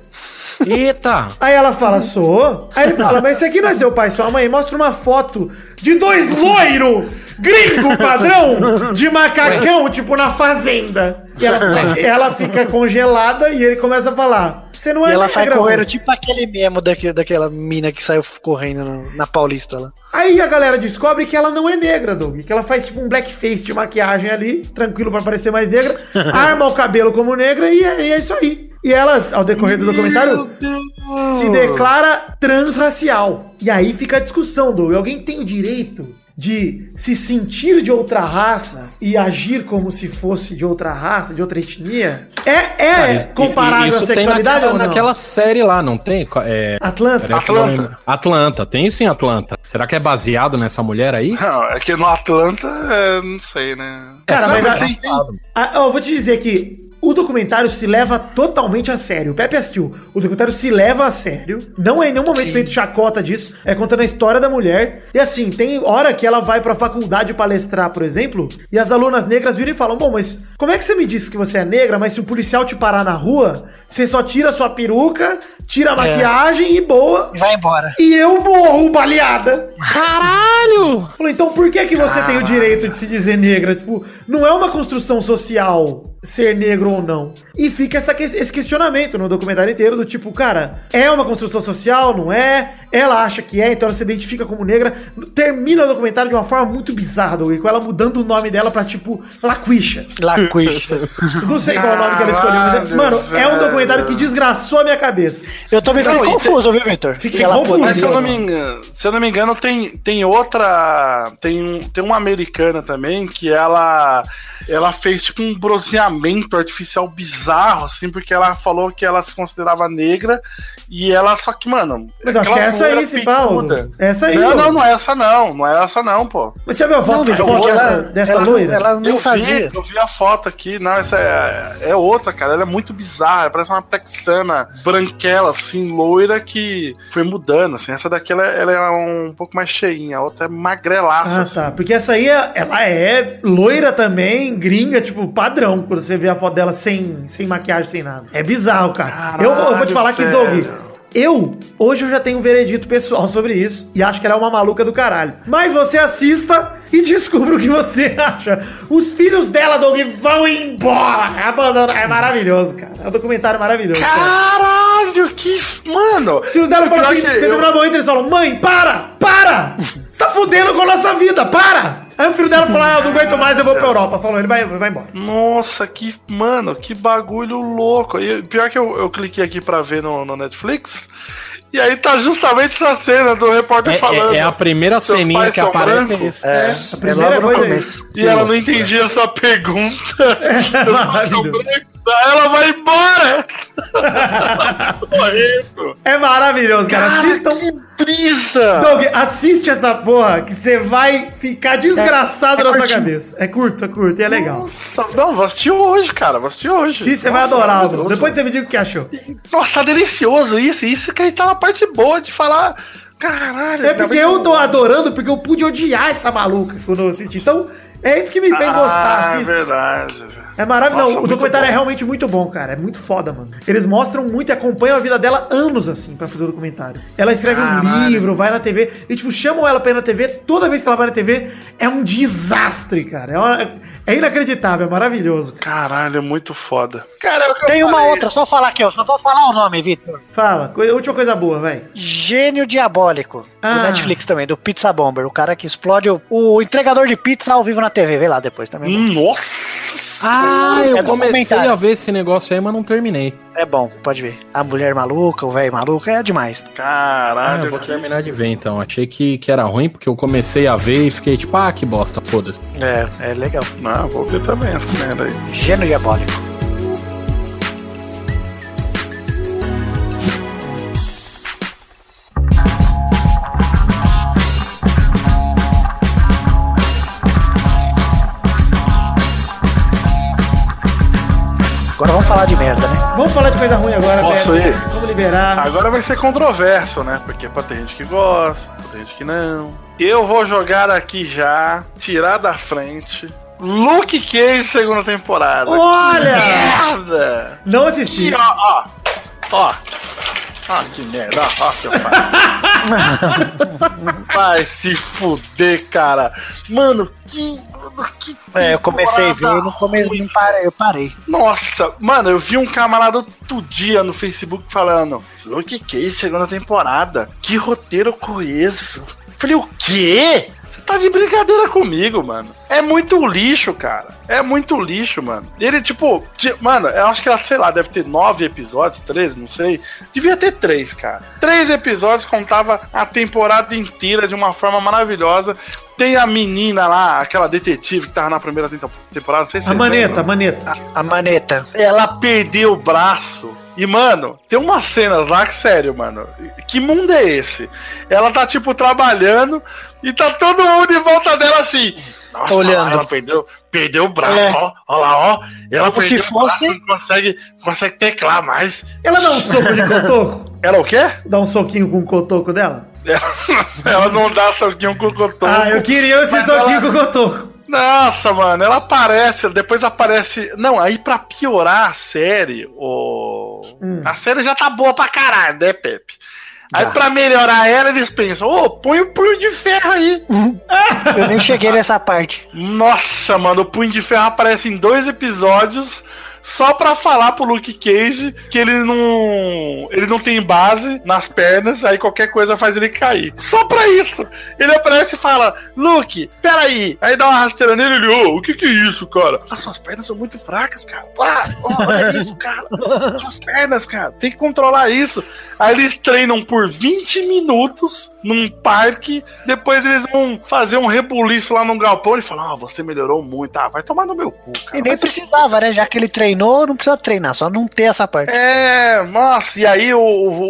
Eita! Aí ela fala, sou. Aí ele fala, mas esse aqui não é seu pai, sua mãe. Mostra uma foto de dois loiro, gringo padrão, de macacão, tipo na fazenda. E ela, ela fica congelada e ele começa a falar, você não é e ela sai correndo, moça." tipo aquele mesmo daque- daquela mina que saiu correndo na, na Paulista lá. Aí a galera descobre que ela não é negra, Doug. Que ela faz tipo um blackface de maquiagem ali, tranquilo pra parecer mais negra, arma o cabelo como negra e é, e é isso aí. E ela, ao decorrer do documentário, se declara transracial. E aí fica a discussão, Doug. Alguém tem o direito de se sentir de outra raça e agir como se fosse de outra raça, de outra etnia? É, é Cara, isso- comparável isso à tem sexualidade naquela, ou não? naquela série lá, não tem? É, Atlanta? Atlanta. Atlanta, tem sim Atlanta. Será que é baseado nessa mulher aí? Não, é que no Atlanta, é, não sei, né? Cara, É, mas tem- Ah, eu vou te dizer que o documentário se leva totalmente a sério. O Pepe assistiu. O documentário se leva a sério. Não é em nenhum momento feito chacota disso. É contando a história da mulher. E assim, tem hora que ela vai pra faculdade palestrar, por exemplo, e as alunas negras viram e falam: Bom, mas como é que você me disse que você é negra, mas se o policial te parar na rua, você só tira a sua peruca, tira a maquiagem e boa. E vai embora. E eu morro baleada. Caralho! Falou, então por que que você tem o direito de se dizer negra? Tipo, não é uma construção social ser negro ou não. E fica essa esse questionamento no documentário inteiro do tipo, cara, é uma construção social, não é? Ela acha que é, então ela se identifica como negra. Termina o documentário de uma forma muito bizarra, Doug, com ela mudando o nome dela pra tipo Laquisha. Laquixa. Não sei qual é o nome que ela escolheu. Caralho, Mano, é um documentário que desgraçou a minha cabeça. Eu tô meio Não, confuso, viu, Vitor? Fiquei confuso. Mas se eu não me engano, se eu não me engano, tem, tem outra. Tem, um- tem uma americana também que ela. Ela fez tipo um bronzeamento artificial bizarro, assim, porque ela falou que ela se considerava negra e ela só que, mano. Mas eu acho que é essa aí, loiras se Paulo. peituda. Essa aí. Não, não, não é essa não. Não é essa não, pô. Mas você já viu a foto, Não, foto dessa, ela, dessa ela, loira? ela nem eu fazia. vi, eu vi a foto aqui. Não, essa é, é outra, cara. Ela é muito bizarra. Parece uma texana branquela, assim, loira, que foi mudando, assim. Essa daqui, ela, ela é um pouco mais cheinha. A outra é magrelaça, Ah, assim. tá. Porque essa aí, ela é loira também, gringa, tipo, padrão, quando você vê a foto dela sem, sem maquiagem, sem nada. É bizarro, cara. eu, vou- eu vou te falar que, Caralho, Doug. Eu, hoje eu já tenho um veredito pessoal sobre isso, e acho que ela é uma maluca do caralho. Mas você assista e descubra o que você acha. Os filhos dela, Doug, vão embora. Abandona. É maravilhoso, cara. É um documentário maravilhoso. cara. Caralho, que. Mano! Os filhos dela o falam assim, tem eu- determinado momento eles falam, mãe, para, para! Você tá fudendo com a nossa vida, para! Aí o filho dela falou, ah, eu não aguento mais, eu vou pra Europa. Falou, ele vai, vai embora. Nossa, que. Mano, que bagulho louco. E pior que eu, eu cliquei aqui pra ver no, no Netflix. E aí tá justamente essa cena do repórter É, falando. é- é a primeira Seus ceninha que aparece. isso. É, A é primeira coisa é. E ela não entendia a sua pergunta. Pais são brancos? Aí ela vai embora! É maravilhoso, cara. Assistam. que brisa! Doug, assiste essa porra que você vai ficar desgraçado É- é na sua curtinho. cabeça. É curto, é curto e é legal. Nossa, não, vou assistir hoje, cara. Vou assistir hoje. Sim, você vai adorar. Doug. Depois você me diga o que achou. Nossa, tá delicioso isso. Isso que a gente tá na parte boa de falar. Caralho. É porque eu tô adorando porque eu pude odiar essa maluca quando eu assisti. Então, é isso que me fez gostar. Ah, Assista. verdade. velho. É maravilhoso. Nossa, o documentário bom. é realmente muito bom, cara. É muito foda, mano. Eles mostram muito e acompanham a vida dela anos, assim, pra fazer o documentário. Ela escreve um livro, vai na TV e, tipo, chamam ela pra ir na TV. Toda vez que ela vai na TV, é um desastre, cara. É, uma- é inacreditável, é maravilhoso. Caralho, é muito foda. Cara, é o que eu Tem uma outra, só falar aqui, ó. Só vou falar o nome, Vitor. Fala, coi- última coisa boa, vai. Gênio Diabólico. Ah. Do Netflix também, do Pizza Bomber. O cara que explode o, o entregador de pizza ao vivo na TV. Vê lá depois também. Nossa! Ah, eu É comecei a ver esse negócio aí, mas não terminei. É bom, pode ver. A mulher maluca, o velho maluco, é demais. Ah, Caralho. eu vou terminar de ver então. Achei que, que era ruim, porque eu comecei a ver e fiquei tipo, ah, que bosta, foda-se. É, é legal. Não, vou ver também essa merda aí. Gênio Diabólico. Falar de merda, né? Vamos falar de coisa ruim agora, Posso velho. ir? Vamos liberar. Agora vai ser controverso, né? Porque pode ter gente que gosta, pode ter gente que não. Eu vou jogar aqui já, tirar da frente. Luke Cage, segunda temporada. Olha! Que merda! Não assisti. Que, ó, ó, ó. Ó, que merda, ó, ó que eu faço. Vai se fuder, cara. Mano, que. que É, eu comecei a ver e no começo ruim. não parei, eu parei. Nossa, mano, eu vi um camarada outro dia no Facebook falando: Luke Cage, segunda temporada. Que roteiro coeso. Falei, o quê? Tá de brincadeira comigo, mano. É muito lixo, cara. É muito lixo, mano. Ele, tipo, ti- mano, eu acho que ela, sei lá, deve ter nove episódios, treze, não sei. Devia ter três, cara. Três episódios contava a temporada inteira de uma forma maravilhosa. Tem a menina lá, aquela detetive que tava na primeira tempo- temporada, não sei se A maneta, lembram. a maneta. A maneta. Ela perdeu o braço. E, mano, tem umas cenas lá que, sério, mano. Que mundo é esse? Ela tá, tipo, trabalhando e tá todo mundo em volta dela assim. Nossa, olhando. Ela perdeu, perdeu o braço, É. ó. Ó lá, ó. Ela Como se braço, fosse- não consegue, consegue teclar mais. Ela dá um soco de cotoco? Ela o quê? Dá um soquinho com o cotoco dela? Ela não dá soquinho com o cotoco. Ah, eu queria esse soquinho ela- com o cotoco. Nossa, mano, ela aparece, depois aparece. Não, aí pra piorar a série, o. Hum. A série já tá boa pra caralho, né, Pepe? Aí pra melhorar ela, eles pensam, ô, põe o punho de ferro aí. Eu nem cheguei nessa parte. Nossa, mano, o punho de ferro aparece em dois episódios, só pra falar pro Luke Cage que ele não. ele não tem base nas pernas, aí qualquer coisa faz ele cair. Só pra isso! Ele aparece e fala: Luke, peraí! Aí dá uma rasteira nele e ele, ô, o que que é isso, cara? Ah, suas pernas são muito fracas, cara. Ah, olha isso, cara. Suas pernas, cara. Tem que controlar isso. Aí eles treinam por 20 minutos num parque, depois eles vão fazer um rebuliço lá num galpão e falam: Ah, você melhorou muito. Ah, vai tomar no meu cu, cara. E nem precisava, né? Já que ele treinou, não precisa treinar, só não ter essa parte. É, nossa, e aí o,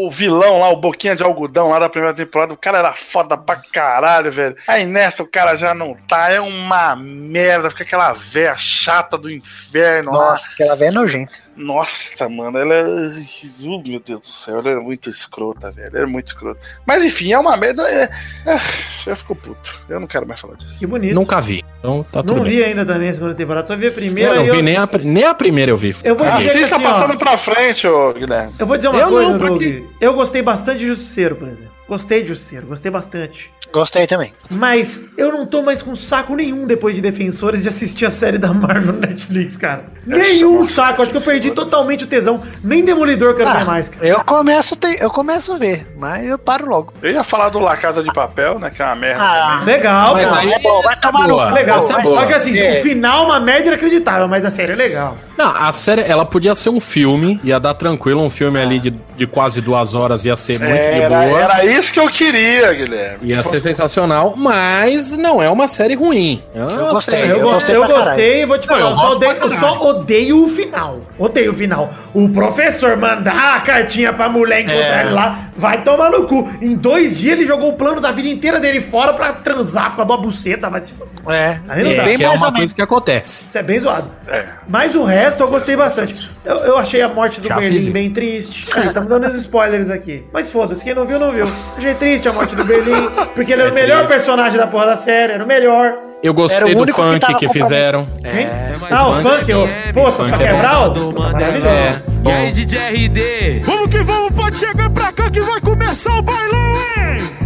o- vilão lá, o Boquinha de Algodão lá da primeira temporada, o cara era foda pra caralho, velho. Aí nessa o cara já não tá, é uma merda, fica aquela véia chata do inferno lá. Nossa, aquela velha é nojenta. Nossa, mano, ela é. Uh, meu Deus do céu, ela é muito escrota, velho. Ela é muito escrota. Mas enfim, é uma merda. É... é, já ficou puto. Eu não quero mais falar disso. Que bonito. Nunca vi. Então tá tudo Não bem. vi ainda também a segunda temporada, só vi a primeira Eu não e vi nem a, nem a primeira eu vi. Eu vou dizer que Assista assim, ó, passando pra frente, ô Guilherme. Eu vou dizer uma Eu coisa, não, porque- Eu gostei bastante de Justiceiro, por exemplo. Gostei de Justiceiro, gostei bastante. Gostei também. Mas eu não tô mais com saco nenhum depois de Defensores de assistir a série da Marvel no Netflix, cara. Nenhum saco. Acho que eu perdi totalmente o tesão. Nem Demolidor eu quero ver mais, cara. eu começo, a ter- eu começo a ver, mas eu paro logo. Eu ia falar do La Casa de Papel, né? Que é uma merda Ah, também. Legal, Mas pô. aí é bom, vai é tomar boa. Legal. Essa é Mas boa. Só que assim, É. o final é uma média inacreditável, mas a série é legal. Não, a série, ela podia ser um filme, ia dar tranquilo, um filme ali de, de quase duas horas ia ser muito de Era, boa. era isso que eu queria, Guilherme. Ia ser sensacional, mas não é uma série ruim. É uma gostei, série. Eu, eu gostei, eu gostei vou te Não, falar, eu eu, só odeio, eu só odeio o final. Odeio o final. O professor mandar a cartinha pra mulher encontrar É. ele lá, vai tomar no cu. Em dois dias ele jogou o plano da vida inteira dele fora pra transar por causa de uma buceta, vai se foder. É, Aí não dá. É, bem que é uma coisa que acontece. Isso é bem zoado. É. Mas o resto eu gostei bastante. Eu, eu achei a morte do Já Berlim bem triste. Aí, Estamos dando os spoilers aqui. Mas foda-se, quem não viu, não viu. Achei triste a morte do Berlim, porque ele era o melhor personagem da porra da série, era o melhor. Eu gostei o do que funk que, com fizeram. Quem? É, ah, o funk funk, o pô, só funk é quebral? do Maravilhoso. É, E aí, DJ RD? Vamos que vamos, pode chegar pra cá que vai começar o bailão, hein?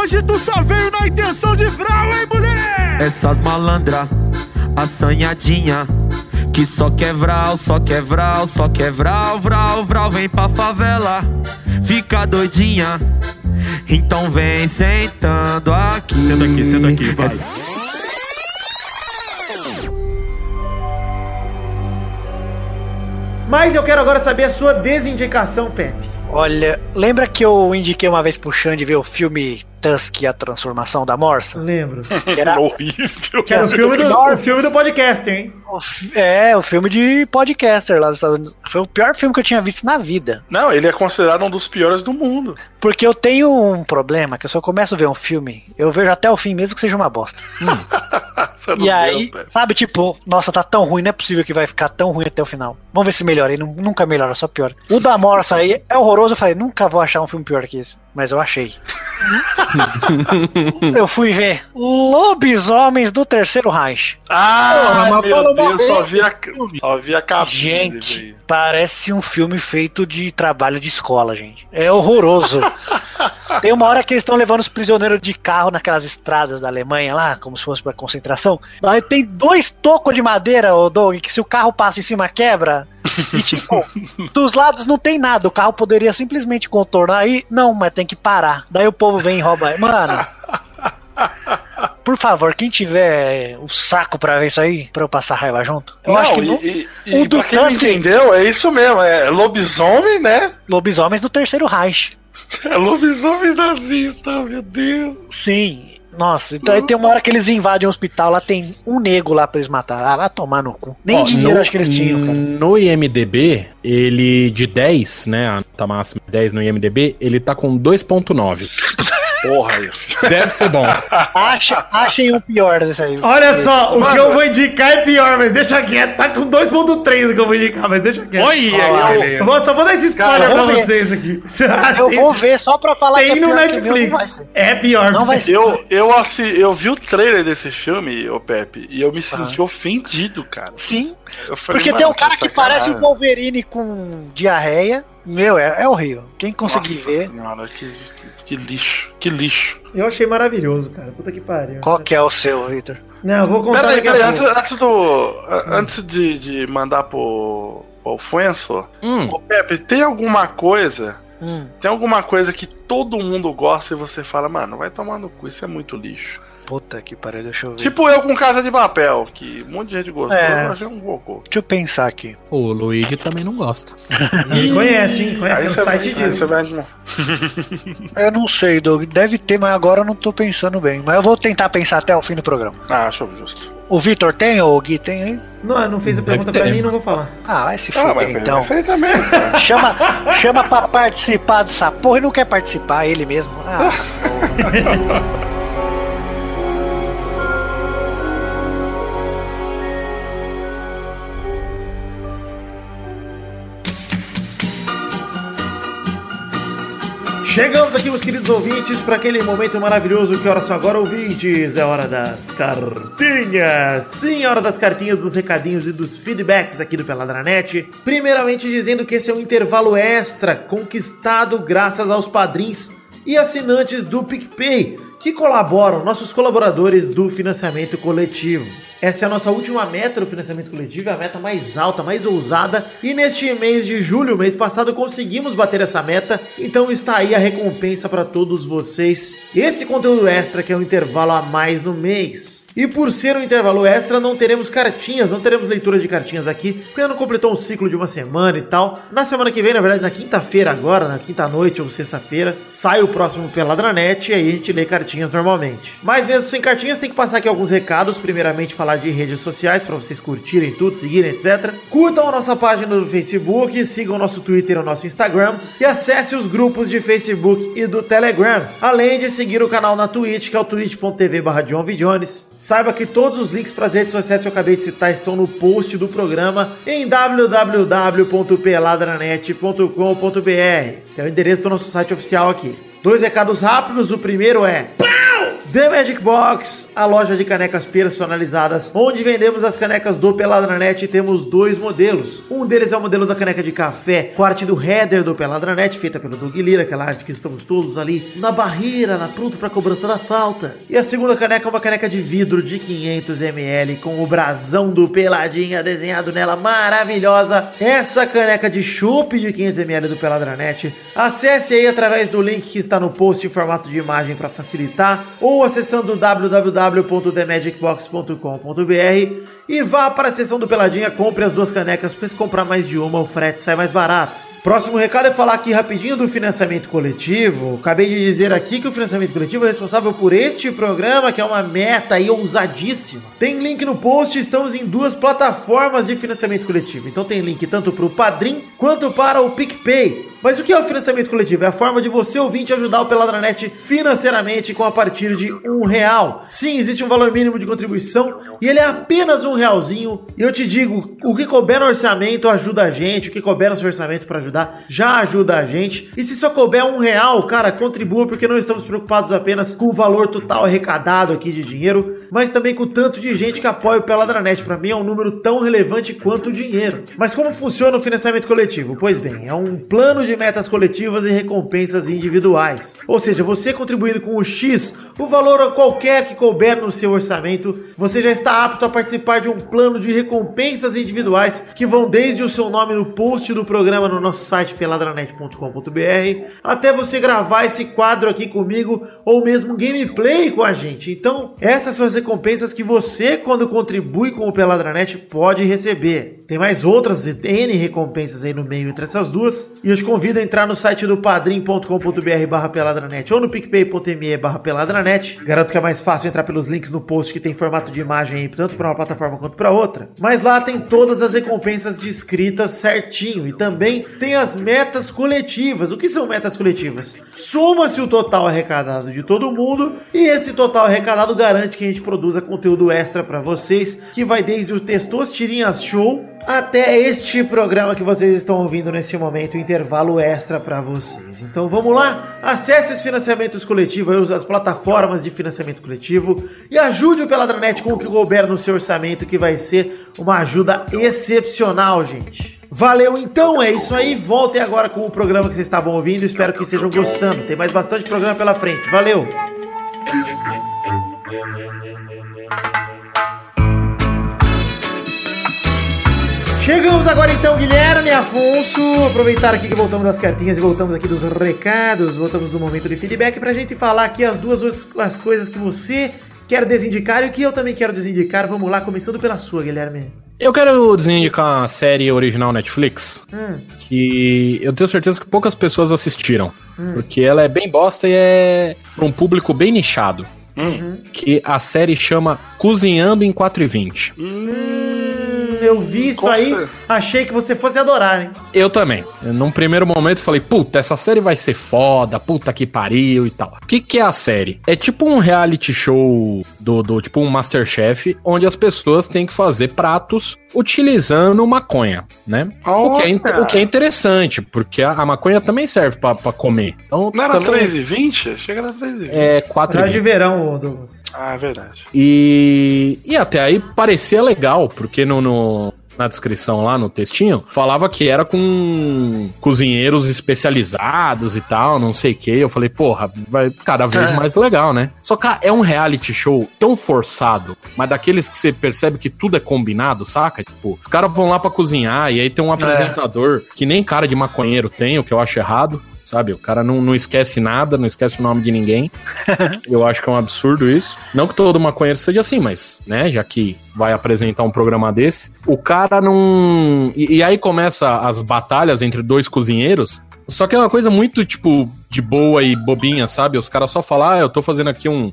Hoje tu só veio na intenção de vral, hein, mulher? Essas malandra, assanhadinha. Que só quer vral, só quer vral, só quer vral, vral, vral. Vem pra favela, fica doidinha. Então vem sentando aqui. Senta aqui, senta aqui, vai. Mas eu quero agora saber a sua desindicação, Pepe. Olha, lembra que eu indiquei uma vez pro Xande ver o filme Tusk, a transformação da Morsa? Lembro. Que era, Horrível. Que era o filme do, o filme do podcaster, hein? o é, o filme de podcaster lá dos Estados Unidos. Foi o pior filme que eu tinha visto na vida. Não, ele é considerado um dos piores do mundo. Porque eu tenho um problema, que eu só começo a ver um filme, eu vejo até o fim, mesmo que seja uma bosta. Não E aí, sabe, tipo, nossa, tá tão ruim, não é possível que vai ficar tão ruim até o final. Vamos ver se melhora. E nu- nunca melhora, só piora. O da Morsa aí é horroroso. Eu falei, nunca vou achar um filme pior que esse. Mas eu achei. eu fui ver Lobisomens do Terceiro Reich. Ah, meu Deus, só vi a, só vi a cabine Gente, parece um filme feito de trabalho de escola, gente. É horroroso. Tem uma hora que eles estão levando os prisioneiros de carro naquelas estradas da Alemanha lá, como se fosse pra concentração. Aí tem dois tocos de madeira, ô Doug, que se o carro passa em cima quebra. E tipo, dos lados não tem nada. O carro poderia simplesmente contornar aí. Não, mas tem que parar. Daí o povo vem e rouba. Mano. Por favor, quem tiver o saco pra ver isso aí, pra eu passar raiva junto. Eu não, acho que e, não. e, e o do pra quem Tusk- entendeu, é isso mesmo, é lobisomem, né? Lobisomens do Terceiro Reich. É lobisomem nazista, meu Deus. Sim. Nossa, então aí tem uma hora que eles invadem o hospital, lá tem um nego lá pra eles matar. Ah, vai tomar no cu. Nem Ó, dinheiro no- acho que eles tinham, cara. No IMDB, ele de 10, né? A nota máxima é 10 no IMDB, ele tá com 2.9. Porra, aí. Deve ser bom. Acha, achem um pior desse aí. Olha só, o que eu vou indicar é pior, mas deixa quieto. Tá com 2.3 o que eu vou indicar, mas deixa quieto. Olha, Eu vou- só vou dar esse spoiler Cara, pra ver. vocês aqui. Eu tem vou ver só pra falar tem que é no o meu, Netflix. É pior. Não vai ser. Eu, eu, assi, eu vi o trailer desse filme, ô Pepe, e eu me senti ofendido, cara. Sim, Eu falei, porque tem um mano, cara tá que parece o sacanagem. Wolverine com diarreia. Meu, é, é horrível. Quem conseguir Nossa ver, senhora, que, que lixo, que lixo. Eu achei maravilhoso, cara. Puta que pariu. qual que é o seu, Victor? Não, eu vou contar Peraí, peraí, antes, antes do. a- Antes de, de mandar pro, pro Alfonso, Hum, ô Pepe, tem alguma coisa. Hum, Tem alguma coisa que todo mundo gosta e você fala, mano, vai tomar no cu, isso é muito lixo. Puta que pariu, deixa eu ver. Tipo eu com Casa de Papel, que um monte de gente gostou, É. eu achei um cocô. Deixa eu pensar aqui. o Luigi também não gosta. Ele conhece, hein? Conhece, Aí tem você um site vai- disso. vai- Eu não sei, Doug. Deve ter, mas agora eu não tô pensando bem. Mas eu vou tentar pensar até o fim do programa. Ah, acho justo. O Vitor tem ou o Gui tem aí? Não, não fez a pergunta pra mim, não vou falar. Ah, vai se Ah, fuder mas então. aí também. cara. Chama, chama pra participar dessa porra e não quer participar, ele mesmo. Ah, Chegamos aqui, meus queridos ouvintes, para aquele momento maravilhoso. Que horas são agora, ouvintes? É hora das cartinhas. Sim, é hora das cartinhas, dos recadinhos e dos feedbacks aqui do Peladranet. Primeiramente, dizendo que esse é um intervalo extra conquistado graças aos padrinhos e assinantes do PicPay, que colaboram, nossos colaboradores do financiamento coletivo. Essa é a nossa última meta do financiamento coletivo, é a meta mais alta, mais ousada. E neste mês de julho, mês passado, conseguimos bater essa meta. Então está aí a recompensa para todos vocês. Esse conteúdo extra que é um intervalo a mais no mês. E por ser um intervalo extra, não teremos cartinhas, não teremos leitura de cartinhas aqui, porque não completou um ciclo de uma semana e tal. Na semana que vem, na verdade, na quinta-feira agora, na quinta-noite ou sexta-feira, sai o próximo Peladranet e aí a gente lê cartinhas normalmente. Mas mesmo sem cartinhas, tem que passar aqui alguns recados. Primeiramente, falar de redes sociais para vocês curtirem tudo, seguirem, etc. Curtam a nossa página do Facebook, sigam o nosso Twitter e o nosso Instagram e acesse os grupos de Facebook e do Telegram. Além de seguir o canal na Twitch, que é o twitch.tv barra. Saiba que todos os links para as redes sociais que eu acabei de citar estão no post do programa em www.peladranet.com.br, que é o endereço do nosso site oficial aqui. Dois recados rápidos. O primeiro é. The Magic Box, a loja de canecas personalizadas, onde vendemos as canecas do Peladranet e temos dois modelos. Um deles é o modelo da caneca de café, com a arte do header do Peladranet, feita pelo Doug Lira, aquela arte que estamos todos ali na barreira, na pronto para cobrança da falta. E a segunda caneca é uma caneca de vidro de 500ml com o brasão do Peladinha desenhado nela, maravilhosa. Essa caneca de chopp de 500ml do Peladranet, acesse aí através do link que está no post em formato de imagem para facilitar, ou acessando www.themagicbox.com.br e vá para a seção do Peladinha, compre as duas canecas, porque se comprar mais de uma, o frete sai mais barato. Próximo recado é falar aqui rapidinho do financiamento coletivo. Acabei de dizer aqui que o financiamento coletivo é responsável por este programa, que é uma meta aí ousadíssima. Tem link no post, estamos em duas plataformas de financiamento coletivo. Então tem link tanto para o Padrim quanto para o PicPay. Mas o que é o financiamento coletivo? É a forma de você ouvinte ajudar o Peladranet financeiramente com a partir de um real. Sim, existe um valor mínimo de contribuição e ele é apenas um realzinho. E eu te digo, o que couber no orçamento ajuda a gente, o que couber no seu orçamento para ajudar já ajuda a gente. E se só couber um real, cara, contribua porque não estamos preocupados apenas com o valor total arrecadado aqui de dinheiro, mas também com o tanto de gente que apoia o Peladranet. Para mim é um número tão relevante quanto o dinheiro. Mas como funciona o financiamento coletivo? Pois bem, é um plano de metas coletivas e recompensas individuais. Ou seja, você contribuindo com o X, o valor qualquer que couber no seu orçamento, você já está apto a participar de um plano de recompensas individuais que vão desde o seu nome no post do programa no nosso site peladranet.com.br até você gravar esse quadro aqui comigo ou mesmo gameplay com a gente. Então, essas são as recompensas que você, quando contribui com o Peladranet, pode receber. Tem mais outras N recompensas aí no meio entre essas duas. E eu te convido a entrar no site do padrim.com.br barra peladranet ou no picpay.me barra peladranet. Garanto que é mais fácil entrar pelos links no post que tem formato de imagem aí, tanto para uma plataforma quanto para outra. Mas lá tem todas as recompensas descritas certinho. E também tem as metas coletivas. O que são metas coletivas? Soma-se o total arrecadado de todo mundo e esse total arrecadado garante que a gente produza conteúdo extra para vocês, que vai desde o Testos Tirinhas Show até este programa que vocês estão ouvindo nesse momento, intervalo extra para vocês. Então vamos lá, acesse os financiamentos coletivos, as plataformas de financiamento coletivo e ajude o Peladranet com o que couber no seu orçamento, que vai ser uma ajuda excepcional, gente. Valeu, então, é isso aí. Voltem agora com o programa que vocês estavam ouvindo. Espero que estejam gostando. Tem mais bastante programa pela frente. Valeu! Chegamos agora então, Guilherme Afonso. Aproveitar aqui que voltamos das cartinhas e voltamos aqui dos recados, voltamos no momento de feedback pra gente falar aqui as duas as coisas que você quer desindicar e o que eu também quero desindicar. Vamos lá, começando pela sua, Guilherme. Eu quero desindicar uma série original Netflix Hum, que eu tenho certeza que poucas pessoas assistiram. Hum. Porque ela é bem bosta e é pra um público bem nichado. Uhum. Que a série chama Cozinhando em 4 e 20. hum, eu vi isso aí, achei que você fosse adorar, hein? Eu também. Eu, num primeiro momento falei, puta, essa série vai ser foda, puta que pariu e tal. O que, que é a série? É tipo um reality show do, do tipo um Masterchef, onde as pessoas têm que fazer pratos utilizando maconha, né? O que, é, o que é interessante, porque a, a maconha também serve pra, pra comer. Então, Não era também 3,20? Chega na 3,20. É 4 Era de verão, Douglas. Ah, é verdade. E, e até aí parecia legal, porque no, no- na descrição lá no textinho falava que era com cozinheiros especializados e tal, não sei o que. Eu falei, porra, vai cada vez É. mais legal, né? Só que é um reality show tão forçado, mas daqueles que você percebe que tudo é combinado, saca? Tipo, os caras vão lá pra cozinhar e aí tem um apresentador que nem cara de maconheiro tem, o que eu acho errado. Sabe, o cara não, não esquece nada, não esquece o nome de ninguém. Eu acho que é um absurdo isso. Não que todo maconheiro seja assim, mas, né, já que vai apresentar um programa desse, o cara não. E, e aí começa as batalhas entre dois cozinheiros. Só que é uma coisa muito, tipo, de boa e bobinha, sabe? Os caras só falam, ah, eu tô fazendo aqui um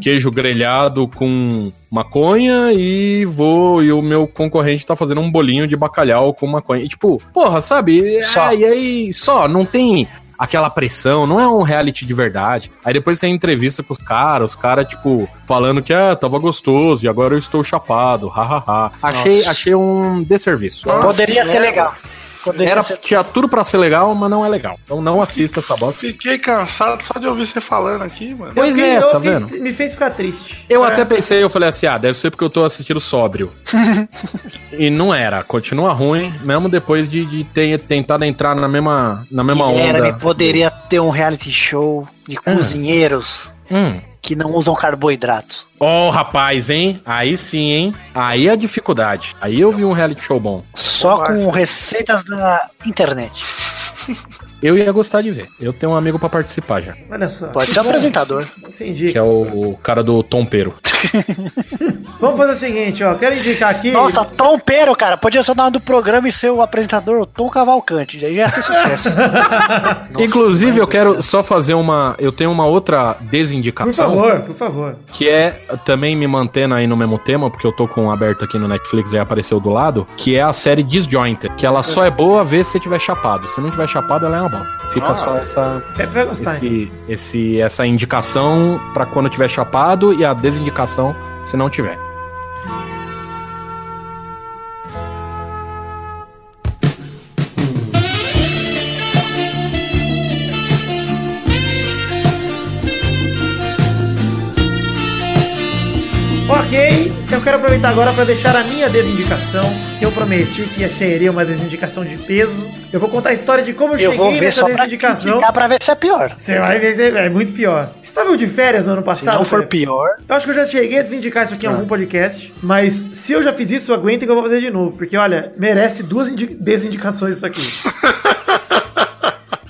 queijo grelhado com maconha e vou. E o meu concorrente tá fazendo um bolinho de bacalhau com maconha. E, tipo, porra, sabe? Só. Ah, e aí, só, não tem aquela pressão, não é um reality de verdade. Aí depois tem entrevista com os caras, os caras, tipo, falando que, ah, tava gostoso e agora eu estou chapado, hahaha. Achei, Nossa. achei um desserviço. Nossa, Poderia que ser legal. Poderia Era, ser... tinha tudo pra ser legal, mas não é legal. Então não assista essa bosta. Fiquei cansado só de ouvir você falando aqui, mano. Pois Eu é, eu tá vendo? Me fez ficar triste. Eu É. até pensei, eu falei assim, ah, deve ser porque eu tô assistindo sóbrio. e não era, continua ruim, mesmo depois de, de ter tentado entrar na mesma, na mesma Guilherme, onda. poderia ter um reality show de cozinheiros Hum. que não usam carboidratos. Ó, rapaz, hein? Aí sim, hein? Aí é a dificuldade. Aí eu vi um reality show bom. Só com receitas da internet. Eu ia gostar de ver. Eu tenho um amigo pra participar já. Olha só. Pode ser apresentador. Você Que é o, o cara do Tompeiro. Vamos fazer o seguinte, ó. Quero indicar aqui. Nossa, Tom Pero, cara, podia ser o nome do programa e ser o apresentador o Tom Cavalcante. Aí já ia ser sucesso. Nossa, Inclusive, eu quero só fazer uma. Eu tenho uma outra Por desindicação. favor, por favor. que é também me mantendo aí no mesmo tema, porque eu tô com um aberto aqui no Netflix e apareceu do lado, que é a série Disjointed, que ela só é boa ver se você tiver chapado. Se não tiver chapado, ela é uma boa. Fica Ah. só essa, hein? esse, esse, essa indicação pra quando tiver chapado e a desindicação se não tiver. Quero aproveitar agora para deixar a minha desindicação, que eu prometi que seria uma desindicação de peso. Eu vou contar a história de como eu, Eu vou cheguei ver nessa pra desindicação. criticar pra ver se é pior. Você vai ver, se é muito pior. Você tava de férias no ano Se passado? não for pior, Eu acho que eu já cheguei a desindicar isso aqui em algum podcast, mas se eu já fiz isso, aguentem que eu vou fazer de novo, porque olha, merece duas indi- desindicações isso aqui.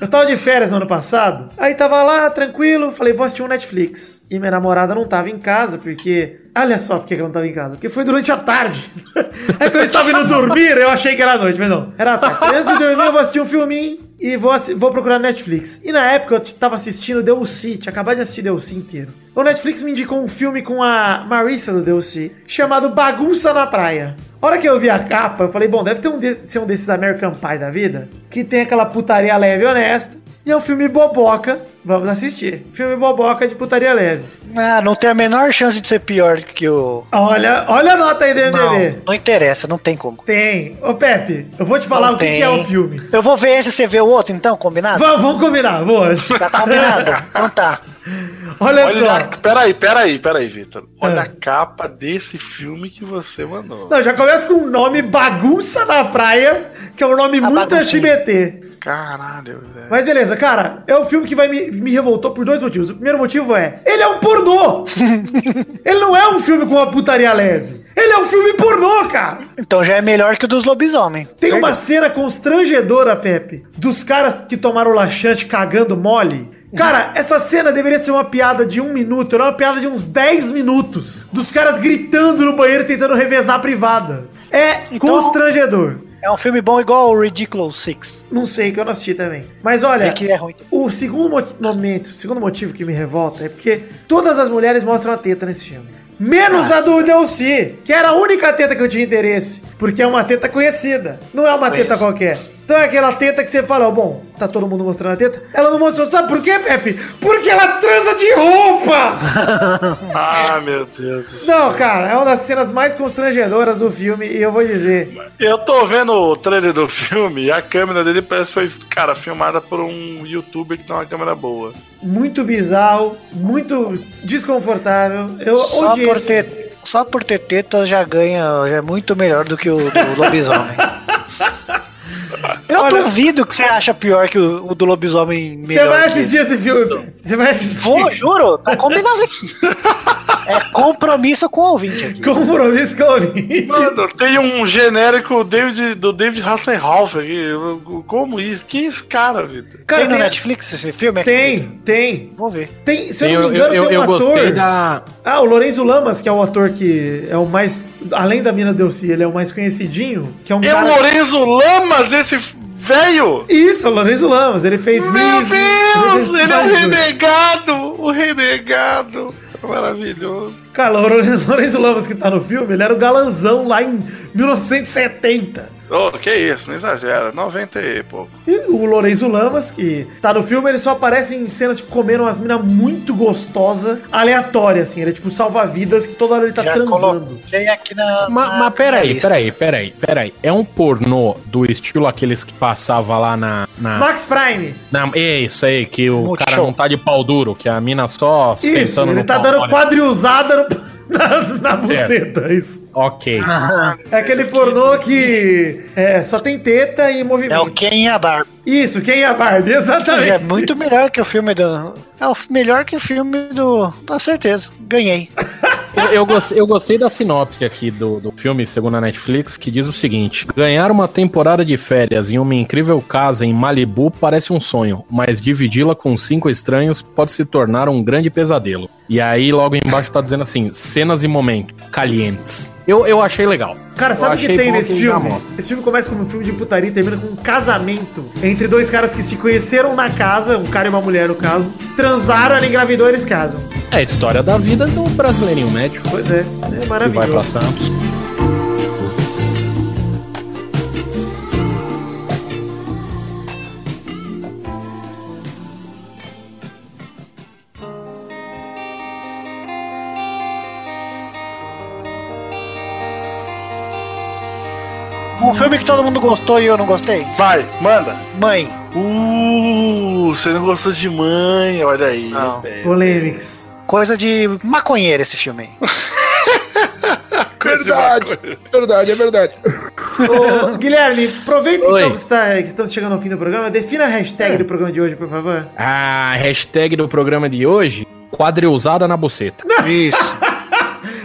Eu tava de férias no ano passado, aí tava lá, tranquilo, falei, vou assistir um Netflix. E minha namorada não tava em casa, porque. Olha só por que ela não tava em casa. Porque foi durante a tarde. É que eu estava indo dormir, eu achei que era noite, mas não. Era à tarde. Antes de dormir, eu vou assistir um filminho e vou, vou procurar Netflix. E na época eu t- tava assistindo DLC, tinha acabado de assistir DLC inteiro. O Netflix me indicou um filme com a Marissa do DLC, chamado Bagunça na Praia. A hora que eu vi a capa, eu falei, bom, deve ter um de- ser um desses American Pie da vida, que tem aquela putaria leve e honesta, e é um filme boboca, vamos assistir. Filme boboca de putaria leve. ah, não tem a menor chance de ser pior que o. Olha, olha a nota aí do MDB. Não, não interessa, não tem como. Tem. Ô Pepe, eu vou te falar Não o que, que é o filme. Eu vou ver esse, você vê o outro, então, combinado? Vamos, vamos combinar, boa. Tá combinado? Então tá. Olha, Olha, só. a- peraí, peraí, peraí, Vitor. Olha Ah. a capa desse filme que você mandou. Não, já começa com um nome Bagunça na Praia, que é um nome A muito baguncinha. SBT. Caralho, velho. Mas beleza, cara, é um filme que vai me, me revoltou por dois motivos. O primeiro motivo é, ele é um pornô! ele não é um filme com uma putaria leve. Ele é um filme pornô, cara! Então já é melhor que o dos lobisomem. Tem uma cena constrangedora, Pepe, dos caras que tomaram laxante cagando mole. Cara, essa cena deveria ser uma piada de um minuto, era uma piada de uns 10 minutos. Dos caras gritando no banheiro tentando revezar a privada. É Então- constrangedor. É um filme bom igual o Ridiculous Six. Não sei, que eu não assisti também. Mas olha, É que é ruim. o segundo mo- momento, o segundo motivo que me revolta é porque todas as mulheres mostram a teta nesse filme. Menos a do Delcy, que era a única teta que eu tinha interesse. Porque é uma teta conhecida. Não é uma teta qualquer. Então é aquela teta que você fala, bom, tá todo mundo mostrando a teta? Ela não mostrou, sabe por quê, Pepe? Porque ela transa de roupa! Ah, meu Deus. Não, cara, é uma das cenas mais constrangedoras do filme e eu vou dizer. Eu tô vendo o trailer do filme e a câmera dele parece que foi, cara, filmada por um youtuber que tem uma câmera boa. Muito bizarro, muito desconfortável. Eu Só odiei por, ter, só por ter tetas já ganha, já é muito melhor do que o do lobisomem. Eu Olha- duvido que você acha pior que o, o do lobisomem Você melhor. vai que assistir esse filme? Você vai assistir? Vou, juro, tá combinado aqui. É compromisso com o ouvinte aqui. Compromisso com o ouvinte. Mano, tem um genérico David, do David Hasselhoff aqui. Como isso? Quem é esse cara, Vitor? Cara, tem no tem, Netflix esse filme? tem, tem. Vou ver. Tem, se eu Eu, não me eu, engano, eu, tem um eu ator. gostei da. Ah, o Lorenzo Lamas, que é o ator que é o mais. Além da mina Delcy, ele é o mais conhecidinho. Que é um É o cara. Lorenzo Lamas, esse velho! Isso, é o Lorenzo Lamas. Ele fez Meu Miss, Deus! fez Ele é o vários- renegado! O renegado! Maravilhoso. Cara, o Lorenzo Lamas que tá no filme, ele era o galanzão lá em 1970. Oh, que isso, não exagera. 90 e pouco. E o Lorenzo Lamas, que tá no filme, ele só aparece em cenas, tipo, comendo umas minas muito gostosas, aleatória, assim. Ele é tipo salva-vidas que toda hora ele tá Já transando. aqui na. Mas, na- mas peraí, peraí, peraí, peraí. É um pornô do estilo aqueles que passava lá na. na, Max Prime. na- é isso aí, que o Multishow. cara não tá de pau duro, que a mina só Isso, sentando ele no tá pau dando mole. quadrilzada no- na, na buceta, isso. Ok. É aquele pornô que é, só tem teta e É o movimento. Ken e a Barbie. Isso, quem é a Barbie? Exatamente. É muito melhor que o filme do. É o melhor que o filme do. Com certeza. Ganhei. Eu, eu, gostei, eu gostei da sinopse aqui do, do filme, segundo a Netflix, que diz o seguinte: ganhar uma temporada de férias em uma incrível casa em Malibu parece um sonho, mas dividi-la com cinco estranhos pode se tornar um grande pesadelo. E aí, logo embaixo, tá dizendo assim: cenas e momentos calientes. Eu, eu achei legal. Cara, sabe o que tem nesse filme? Esse filme começa como um filme de putaria e termina com um casamento entre dois caras que se conheceram na casa, um cara e uma mulher no caso, transaram, ela engravidou e eles casam. É a história da vida do brasileirinho médio Pois é, é que vai pra maravilhoso. Santos. Um filme que todo mundo gostou e eu não gostei. Vai, manda. Mãe. Uh, você não gostou de mãe, olha aí. Não. velho. Polêmicas. Coisa de maconheiro esse filme Verdade. Verdade, é verdade. Ô, Guilherme, aproveita Oi. então que, está, que estamos chegando ao fim do programa. Defina a hashtag do programa de hoje, por favor. A hashtag do programa de hoje: quadrilzada na buceta. Isso.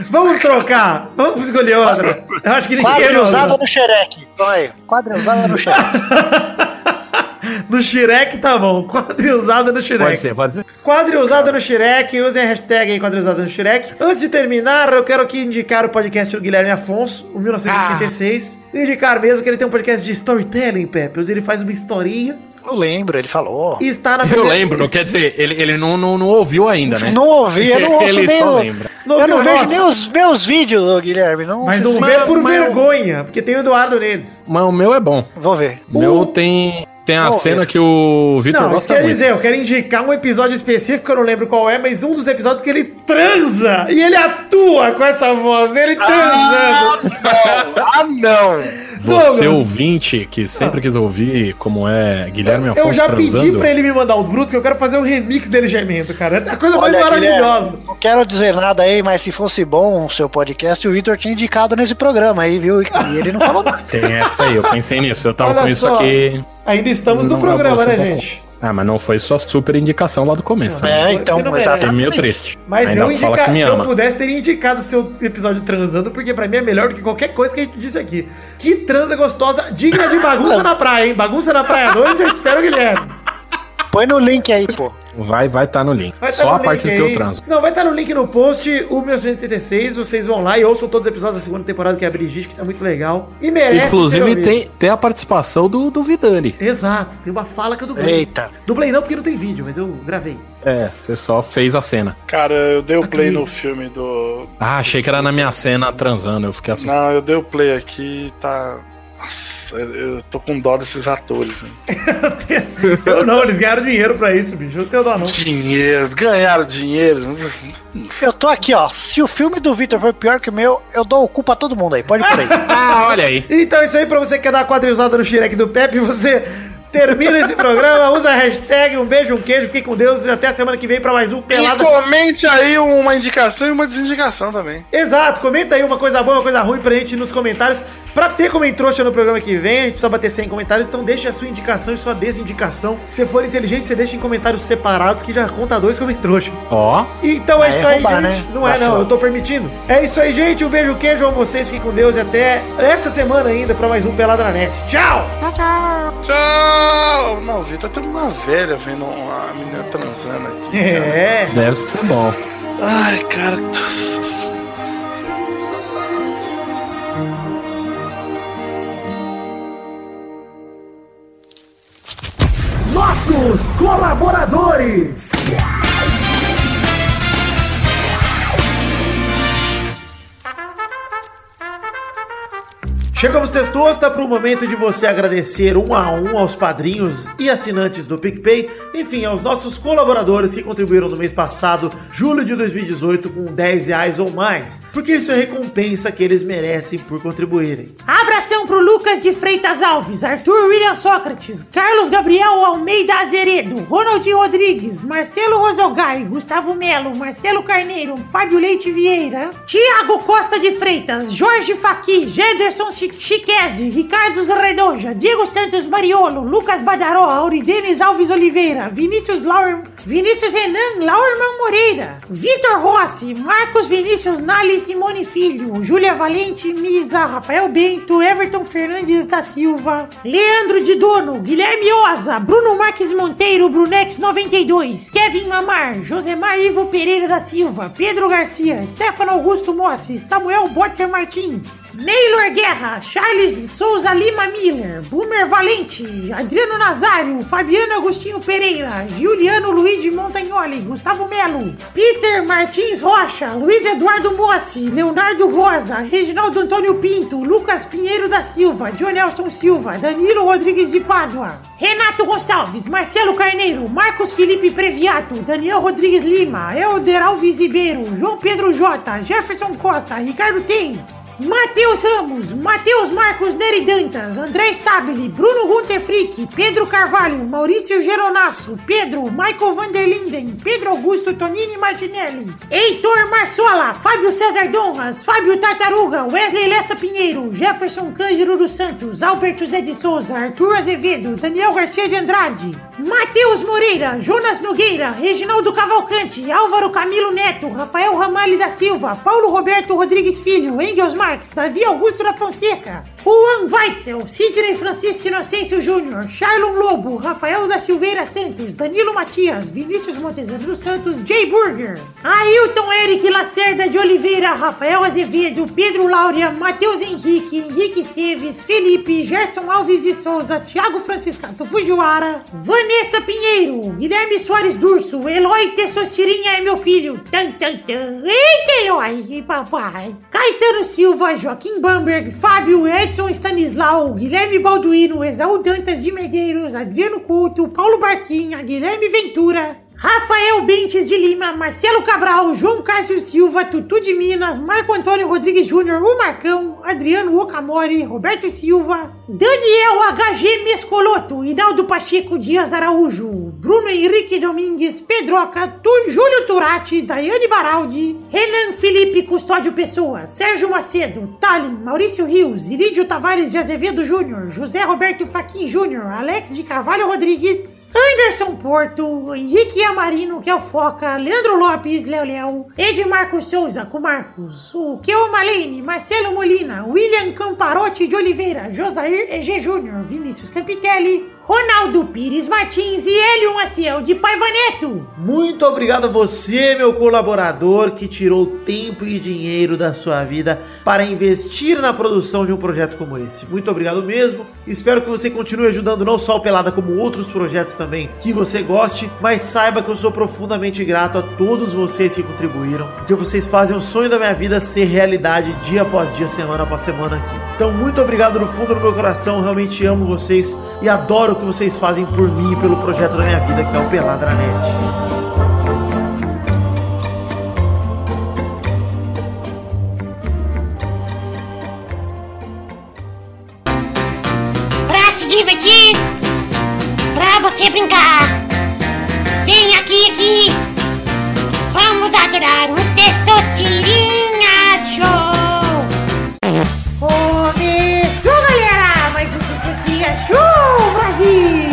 Vamos trocar. Vamos escolher outra. Eu acho que ninguém Quadra usada no xereque. Aí. Quadra usada no xereque. No Shrek tá bom. Quadrilzada no Pode Shrek. ser, pode ser. Quadrilzada no Shrek, usem a hashtag aí quadrilzada no Shrek. Antes de terminar, eu quero aqui indicar o podcast do Guilherme Afonso, o 1936. Indicar mesmo que ele tem um podcast de storytelling, Pepe, onde ele faz uma historinha Eu lembro, ele falou. está na Eu primeira- lembro, não quer dizer, ele, ele não, não, não ouviu ainda, né? Não ouvi, eu não ouço ele nem só o- lembra. Não eu não vejo nosso? nem os meus vídeos, Guilherme. Não Mas não vê por mas- vergonha, porque tem o Eduardo neles. Mas o meu é bom. Vou ver. O meu tem, tem a Oh, cena que o Vitor Não, gosta quer muito. dizer, eu quero indicar um episódio específico, eu não lembro qual é, mas um dos episódios que ele transa e ele atua com essa voz dele transando. Ah, não! Você Douglas. ouvinte que sempre quis ouvir como é Guilherme Afonso Eu já pedi transando. pra ele me mandar o bruto, que eu quero fazer um remix dele gemendo, cara. É a coisa mais Olha, maravilhosa. Guilherme, Não quero dizer nada aí, mas se fosse bom o seu podcast, o Vitor tinha indicado nesse programa aí, viu? E ele não falou nada. Tem essa aí, eu pensei nisso. Eu tava Olha com isso só. aqui. Ainda estamos no programa, né, gente? Ah, mas não foi sua super indicação lá do começo. né? É, então, Fiquei merece. meio triste. Mas Ainda eu indica... que me se eu pudesse, teria indicado o seu episódio transando, porque pra mim é melhor do que qualquer coisa que a gente disse aqui. Que transa gostosa, digna de bagunça na praia, hein? Bagunça na praia 2, eu espero, Guilherme. Põe no link aí, pô. Vai vai tá no link. Vai tá Só no a parte do link teu aí. transo. Não, vai estar no link no post, o 1986. Vocês vão lá e ouçam todos os episódios da segunda temporada, que é a Brigitte, que tá muito legal. E merece. Inclusive tem, tem a participação do, do Vidani. Exato, tem uma fala que eu dublei. Eita. Dublei não porque não tem vídeo, mas eu gravei. É, você só fez a cena. Cara, eu dei o play Aqui. no filme do. Ah, achei que era na minha cena transando, eu fiquei assustado. Não, eu dei o play aqui e tá. Nossa, eu, tô com dó desses atores. Né? eu não, eles ganharam dinheiro pra isso, bicho. Eu não tenho dó, não. Dinheiro, ganharam dinheiro. Eu tô aqui, ó. Se o filme do Vitor foi pior que o meu, eu dou o cu pra todo mundo aí. Pode por aí. Ah, olha aí. Então é isso aí, pra você que quer dar uma quadrilzada no xereque do Pepe, você termina esse programa, usa a hashtag, um beijo, um queijo, fique com Deus e até a semana que vem pra mais um E Pelada. comente aí uma indicação e uma desindicação também. Exato, comenta aí uma coisa boa, uma coisa ruim pra gente nos comentários. Pra ter comentário no programa que vem, a gente precisa bater 100 comentários, então deixa a sua indicação e sua desindicação. Se for inteligente, você deixa em comentários separados que já conta dois comentários. Ó, Então é isso é aí, roubar, gente. né? Não é Tá não, eu tô permitindo. É isso aí, gente. Um beijo, queijo a vocês, fiquem com Deus e até essa semana ainda pra mais um Pelada na Net. Tchau! Tchau! Não, Vitor, tem uma velha vendo uma menina transando aqui. É. deve ser bom. Ai, cara. Nossos colaboradores. Chegamos, Testosta, para o momento de você agradecer um a um aos padrinhos e assinantes do PicPay, enfim, aos nossos colaboradores que contribuíram no mês passado, julho de 2018, com 10 reais ou mais, porque isso é recompensa que eles merecem por contribuírem. Abração pro Lucas de Freitas Alves, Arthur William Sócrates, Carlos Gabriel Almeida Azeredo, Ronaldinho Rodrigues, Marcelo Rosogai, Gustavo Melo, Marcelo Carneiro, Fábio Leite Vieira, Tiago Costa de Freitas, Jorge Faqui, Jederson Chi- Chiquese, Ricardo Redoja, Diego Santos Mariolo, Lucas Badaró, Auridenes Alves Oliveira, Vinícius Laur, Vinícius Renan, Laurman Moreira, Vitor Rossi, Marcos Vinícius Nali Simone Filho, Júlia Valente Misa, Rafael Bento, Everton Fernandes da Silva, Leandro de Dono, Guilherme Oza, Bruno Marques Monteiro, Brunex 92, Kevin Mamar, Josemar Ivo Pereira da Silva, Pedro Garcia, Stefano Augusto Mossi, Samuel Botter Martins, Neylor Guerra, Charles Souza Lima Miller, Boomer Valente, Adriano Nazário, Fabiano Agostinho Pereira, Juliano Luiz Montagnoli, Gustavo Melo, Peter Martins Rocha, Luiz Eduardo Mossi, Leonardo Rosa, Reginaldo Antônio Pinto, Lucas Pinheiro da Silva, Jonelson Silva, Danilo Rodrigues de Pádua, Renato Gonçalves, Marcelo Carneiro, Marcos Felipe Previato, Daniel Rodrigues Lima, Elder Alves Ribeiro, João Pedro Jota, Jefferson Costa, Ricardo Teis, Matheus Ramos, Matheus Marcos Neri Dantas, André Stabile, Bruno Gunter Frick, Pedro Carvalho, Maurício Geronasso, Pedro, Michael Vanderlinden, Pedro Augusto Tonini Martinelli, Heitor Marsola, Fábio César Donras, Fábio Tartaruga, Wesley Lessa Pinheiro, Jefferson Cândido dos Santos, Alberto Zé de Souza, Arthur Azevedo, Daniel Garcia de Andrade, Matheus Moreira, Jonas Nogueira, Reginaldo Cavalcante, Álvaro Camilo Neto, Rafael Ramalho da Silva, Paulo Roberto Rodrigues Filho, Engels Marques, Davi Augusto da Fonseca, Juan Weitzel, Sidney Francisco Inocêncio Júnior, Charlon Lobo, Rafael da Silveira Santos, Danilo Matias, Vinícius Montezano dos Santos, Jay Burger, Ailton Eric Lacerda de Oliveira, Rafael Azevedo, Pedro Laura, Matheus Henrique, Henrique Esteves, Felipe, Gerson Alves de Souza, Thiago Franciscato Fujiwara, Vanessa Pinheiro, Guilherme Soares Durso, Eloy Tessostirinha é meu filho, tan tan tan, eita Eloy, papai, Caetano Silva, Joaquim Bamberg, Fábio, Edson Stanislau, Guilherme Balduino, Exaú Dantas de Medeiros, Adriano Couto, Paulo Barquinha, Guilherme Ventura, Rafael Bentes de Lima, Marcelo Cabral, João Cássio Silva, Tutu de Minas, Marco Antônio Rodrigues Júnior, o Marcão, Adriano Okamori, Roberto Silva, Daniel HG Mescoloto, Hinaldo Pacheco Dias Araújo, Bruno Henrique Domingues, Pedroca, Tu- Júlio Turati, Daiane Baraldi, Renan Felipe Custódio Pessoa, Sérgio Macedo, Tallin, Maurício Rios, Irídio Tavares de Azevedo Júnior, José Roberto Faquin Júnior, Alex de Carvalho Rodrigues, Anderson Porto, Henrique Amarino, que é o Foca, Leandro Lopes, Léo Léo, Edmarco Souza, com Marcos, o Keo Malene, Marcelo Molina, William Camparotti de Oliveira, Josair EG Júnior, Vinícius Campitelli, Ronaldo Pires Martins e Hélio Maciel de Paiva Neto. Muito obrigado a você, meu colaborador, que tirou tempo e dinheiro da sua vida para investir na produção de um projeto como esse. Muito obrigado mesmo. Espero que você continue ajudando não só o Pelada, como outros projetos também que você goste, mas saiba que eu sou profundamente grato a todos vocês que contribuíram, porque vocês fazem o sonho da minha vida ser realidade dia após dia, semana após semana aqui. Então, muito obrigado no fundo do meu coração, realmente amo vocês e adoro o que vocês fazem por mim e pelo projeto da minha vida, que é o Peladranet. Pra se divertir, pra você brincar. Vem aqui, aqui. Vamos adorar o Testosterinha Show. Começou, galera! Mais um Pessoas Show, Brasil!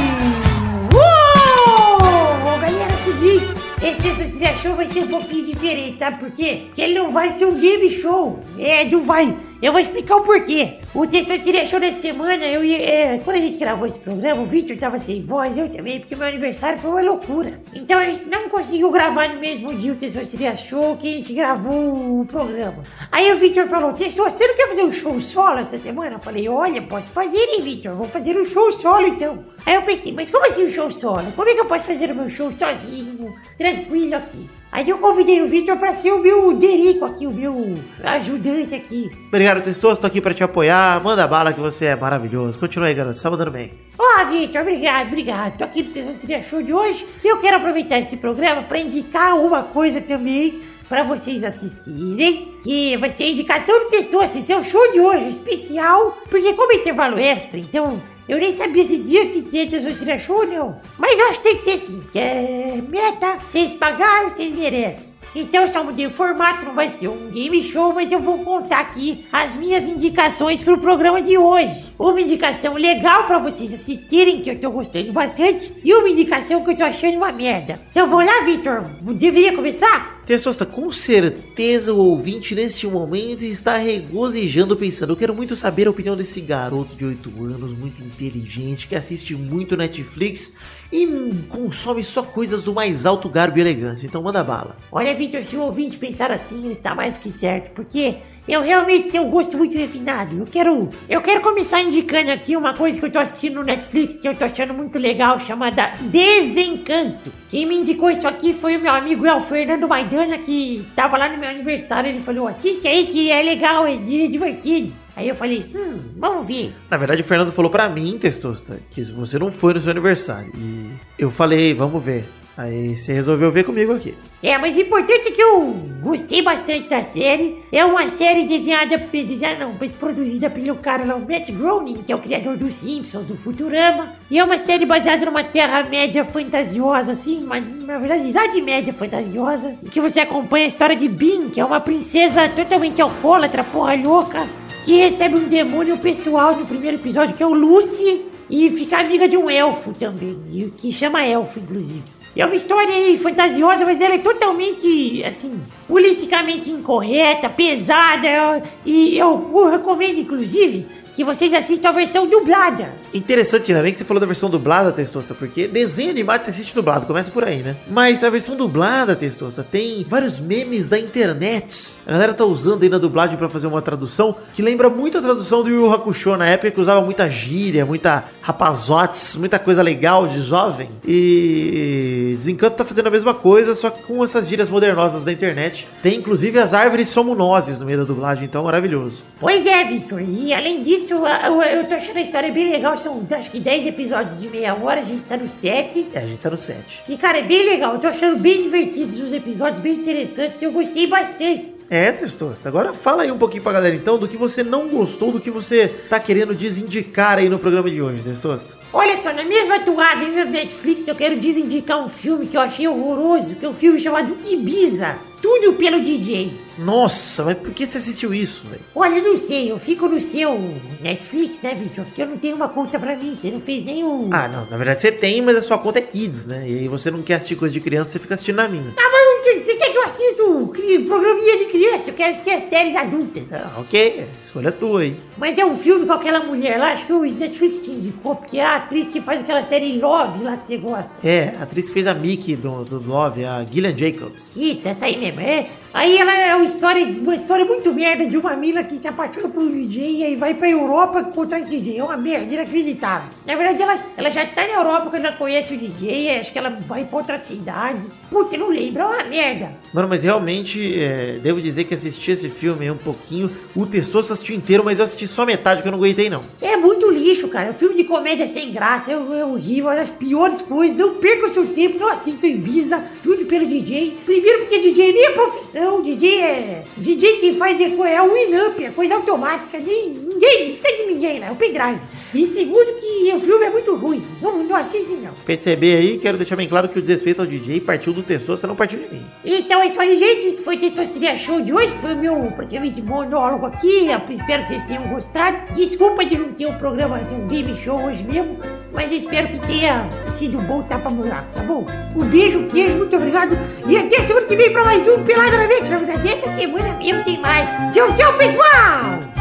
Uou! Galera, é o seguinte, esse Pessoas Show vai ser um pouquinho diferente, sabe por quê? Porque ele não vai ser um game show. É, não vai. Eu vou explicar o porquê. O Testosterona Show dessa semana, eu é, quando a gente gravou esse programa, o Victor tava sem voz, eu também, porque meu aniversário foi uma loucura. Então a gente não conseguiu gravar no mesmo dia o Testosterona Show que a gente gravou o programa. Aí o Victor falou, Testo, você não quer fazer um show solo essa semana? Eu falei, olha, posso fazer, hein, Victor? Vou fazer um show solo então. Aí eu pensei, mas como assim um show solo? Como é que eu posso fazer o meu show sozinho, tranquilo aqui? Aí eu convidei o Victor pra ser o meu Derico aqui, o meu ajudante aqui. Obrigado, Testoso, tô aqui pra te apoiar. Manda bala que você é maravilhoso. Continua aí, garoto, você tá mandando bem. Ó, Victor, obrigado, obrigado. Tô aqui no Testosteria Show de hoje e eu quero aproveitar esse programa pra indicar uma coisa também pra vocês assistirem, que vai ser a indicação do Testoso, esse é o show de hoje, especial, porque como é intervalo extra, então eu nem sabia esse dia que tinha Testosteria Show, não. Mas eu acho que tem que ter sim, é meta, vocês pagaram, vocês merecem. Então só mudei o formato, não vai ser um game show, mas eu vou contar aqui as minhas indicações pro programa de hoje. Uma indicação legal pra vocês assistirem, que eu tô gostando bastante, e uma indicação que eu tô achando uma merda. Então vamos lá, Victor, deveria começar? Testosta, com certeza o ouvinte neste momento está regozijando pensando, eu quero muito saber a opinião desse garoto de 8 anos, muito inteligente, que assiste muito Netflix e consome só coisas do mais alto garbo e elegância. Então manda bala. Olha, Victor, se o ouvinte pensar assim, ele está mais do que certo, porque eu realmente tenho um gosto muito refinado. Eu quero, eu quero começar indicando aqui uma coisa que eu tô assistindo no Netflix que eu tô achando muito legal, chamada Desencanto. Quem me indicou isso aqui foi o meu amigo El Fernando Maidana, que tava lá no meu aniversário. Ele falou: assiste aí que é legal, é divertido. Aí eu falei, hum, vamos ver. Na verdade, o Fernando falou pra mim, Testosta, que você não foi no seu aniversário. E eu falei, vamos ver. Aí você resolveu ver comigo aqui. É, mas o importante é que eu gostei bastante da série. É uma série desenhada, desenhada não, mas produzida pelo cara lá, o Matt Groening, que é o criador dos Simpsons, do Futurama. E é uma série baseada numa Terra-média fantasiosa, assim, uma, na verdade, Idade Média fantasiosa. Em que você acompanha a história de Bean, que é uma princesa totalmente alcoólatra, porra louca, que recebe um demônio pessoal no primeiro episódio, que é o Lucy, e fica amiga de um elfo também, que chama elfo, inclusive. É uma história aí fantasiosa, mas ela é totalmente, assim, politicamente incorreta, pesada. E eu, eu recomendo, inclusive, que vocês assistam a versão dublada. Interessante, ainda bem que você falou da versão dublada, Testosta, porque desenho animado você assiste dublado, começa por aí, né? Mas a versão dublada, Testosta, tem vários memes da internet. A galera tá usando aí na dublagem pra fazer uma tradução que lembra muito a tradução do Yu Yu Hakusho, na época que usava muita gíria, muita rapazotes, muita coisa legal de jovem. E Desencanto tá fazendo a mesma coisa, só que com essas gírias modernosas da internet. Tem inclusive as árvores somunoses no meio da dublagem, então maravilhoso. Pois é, Victor. E além disso, isso, eu, eu tô achando a história bem legal. São acho que 10 episódios de meia hora, a gente tá no 7. É, a gente tá no 7. E cara, é bem legal. Eu tô achando bem divertidos os episódios, bem interessantes. Eu gostei bastante. É, Testosta. Agora fala aí um pouquinho pra galera então do que você não gostou, do que você tá querendo desindicar aí no programa de hoje, Testosta. Olha só, na mesma toada no Netflix, eu quero desindicar um filme que eu achei horroroso, que é um filme chamado Ibiza. Tudo pelo DJ. Nossa, mas por que você assistiu isso, velho? Olha, eu não sei, eu fico no seu Netflix, né, Victor? Porque eu não tenho uma conta pra mim, você não fez nenhum. Ah, não, na verdade você tem, mas a sua conta é Kids, né? E aí você não quer assistir coisa de criança, você fica assistindo na minha. Ah, mas não- cri- programinha de criança? Eu quero assistir as séries adultas. Ah, ok, escolha tua aí. Mas é um filme com aquela mulher lá, acho que o Netflix te indicou, porque é a atriz que faz aquela série Love lá que você gosta. É, a atriz que fez a Mickey do, do Love, a Gillian Jacobs. Isso, essa aí mesmo, é. Aí ela é uma história, uma história muito merda de uma mina que se apaixona por um DJ e aí vai pra Europa contra esse DJ. É uma merda, inacreditável. Na verdade, ela, ela já tá na Europa quando ela conhece o DJ, acho que ela vai pra outra cidade. Puta, não lembro, é uma merda. Mano, mas realmente, é, devo dizer que assisti esse filme um pouquinho. O Testoso assistiu inteiro, mas eu assisti só metade que eu não aguentei, não. É muito lixo, cara. É um filme de comédia sem graça, é, é horrível, é das piores coisas. Não perca o seu tempo, não assista em Ibiza, tudo pelo DJ. Primeiro porque DJ nem é profissão, DJ é. DJ que faz é, é o Winamp, é coisa automática. Ninguém, não precisa de ninguém lá, é o pendrive. E segundo que o filme é muito ruim. Não, não assiste não. Perceber aí, quero deixar bem claro que o desrespeito ao DJ partiu do Testoso, não partiu de mim. Então é isso aí, gente. Esse foi o Testosteria Show de hoje. Foi o meu praticamente monólogo aqui. Eu espero que vocês tenham gostado. Desculpa de não ter o programa de um game show hoje mesmo. Mas eu espero que tenha sido bom tapa buraco, tá bom? Um beijo, queijo, muito obrigado. E até semana que vem pra mais um Pelada na Net. Na verdade, essa semana mesmo tem mais. Tchau, tchau, pessoal!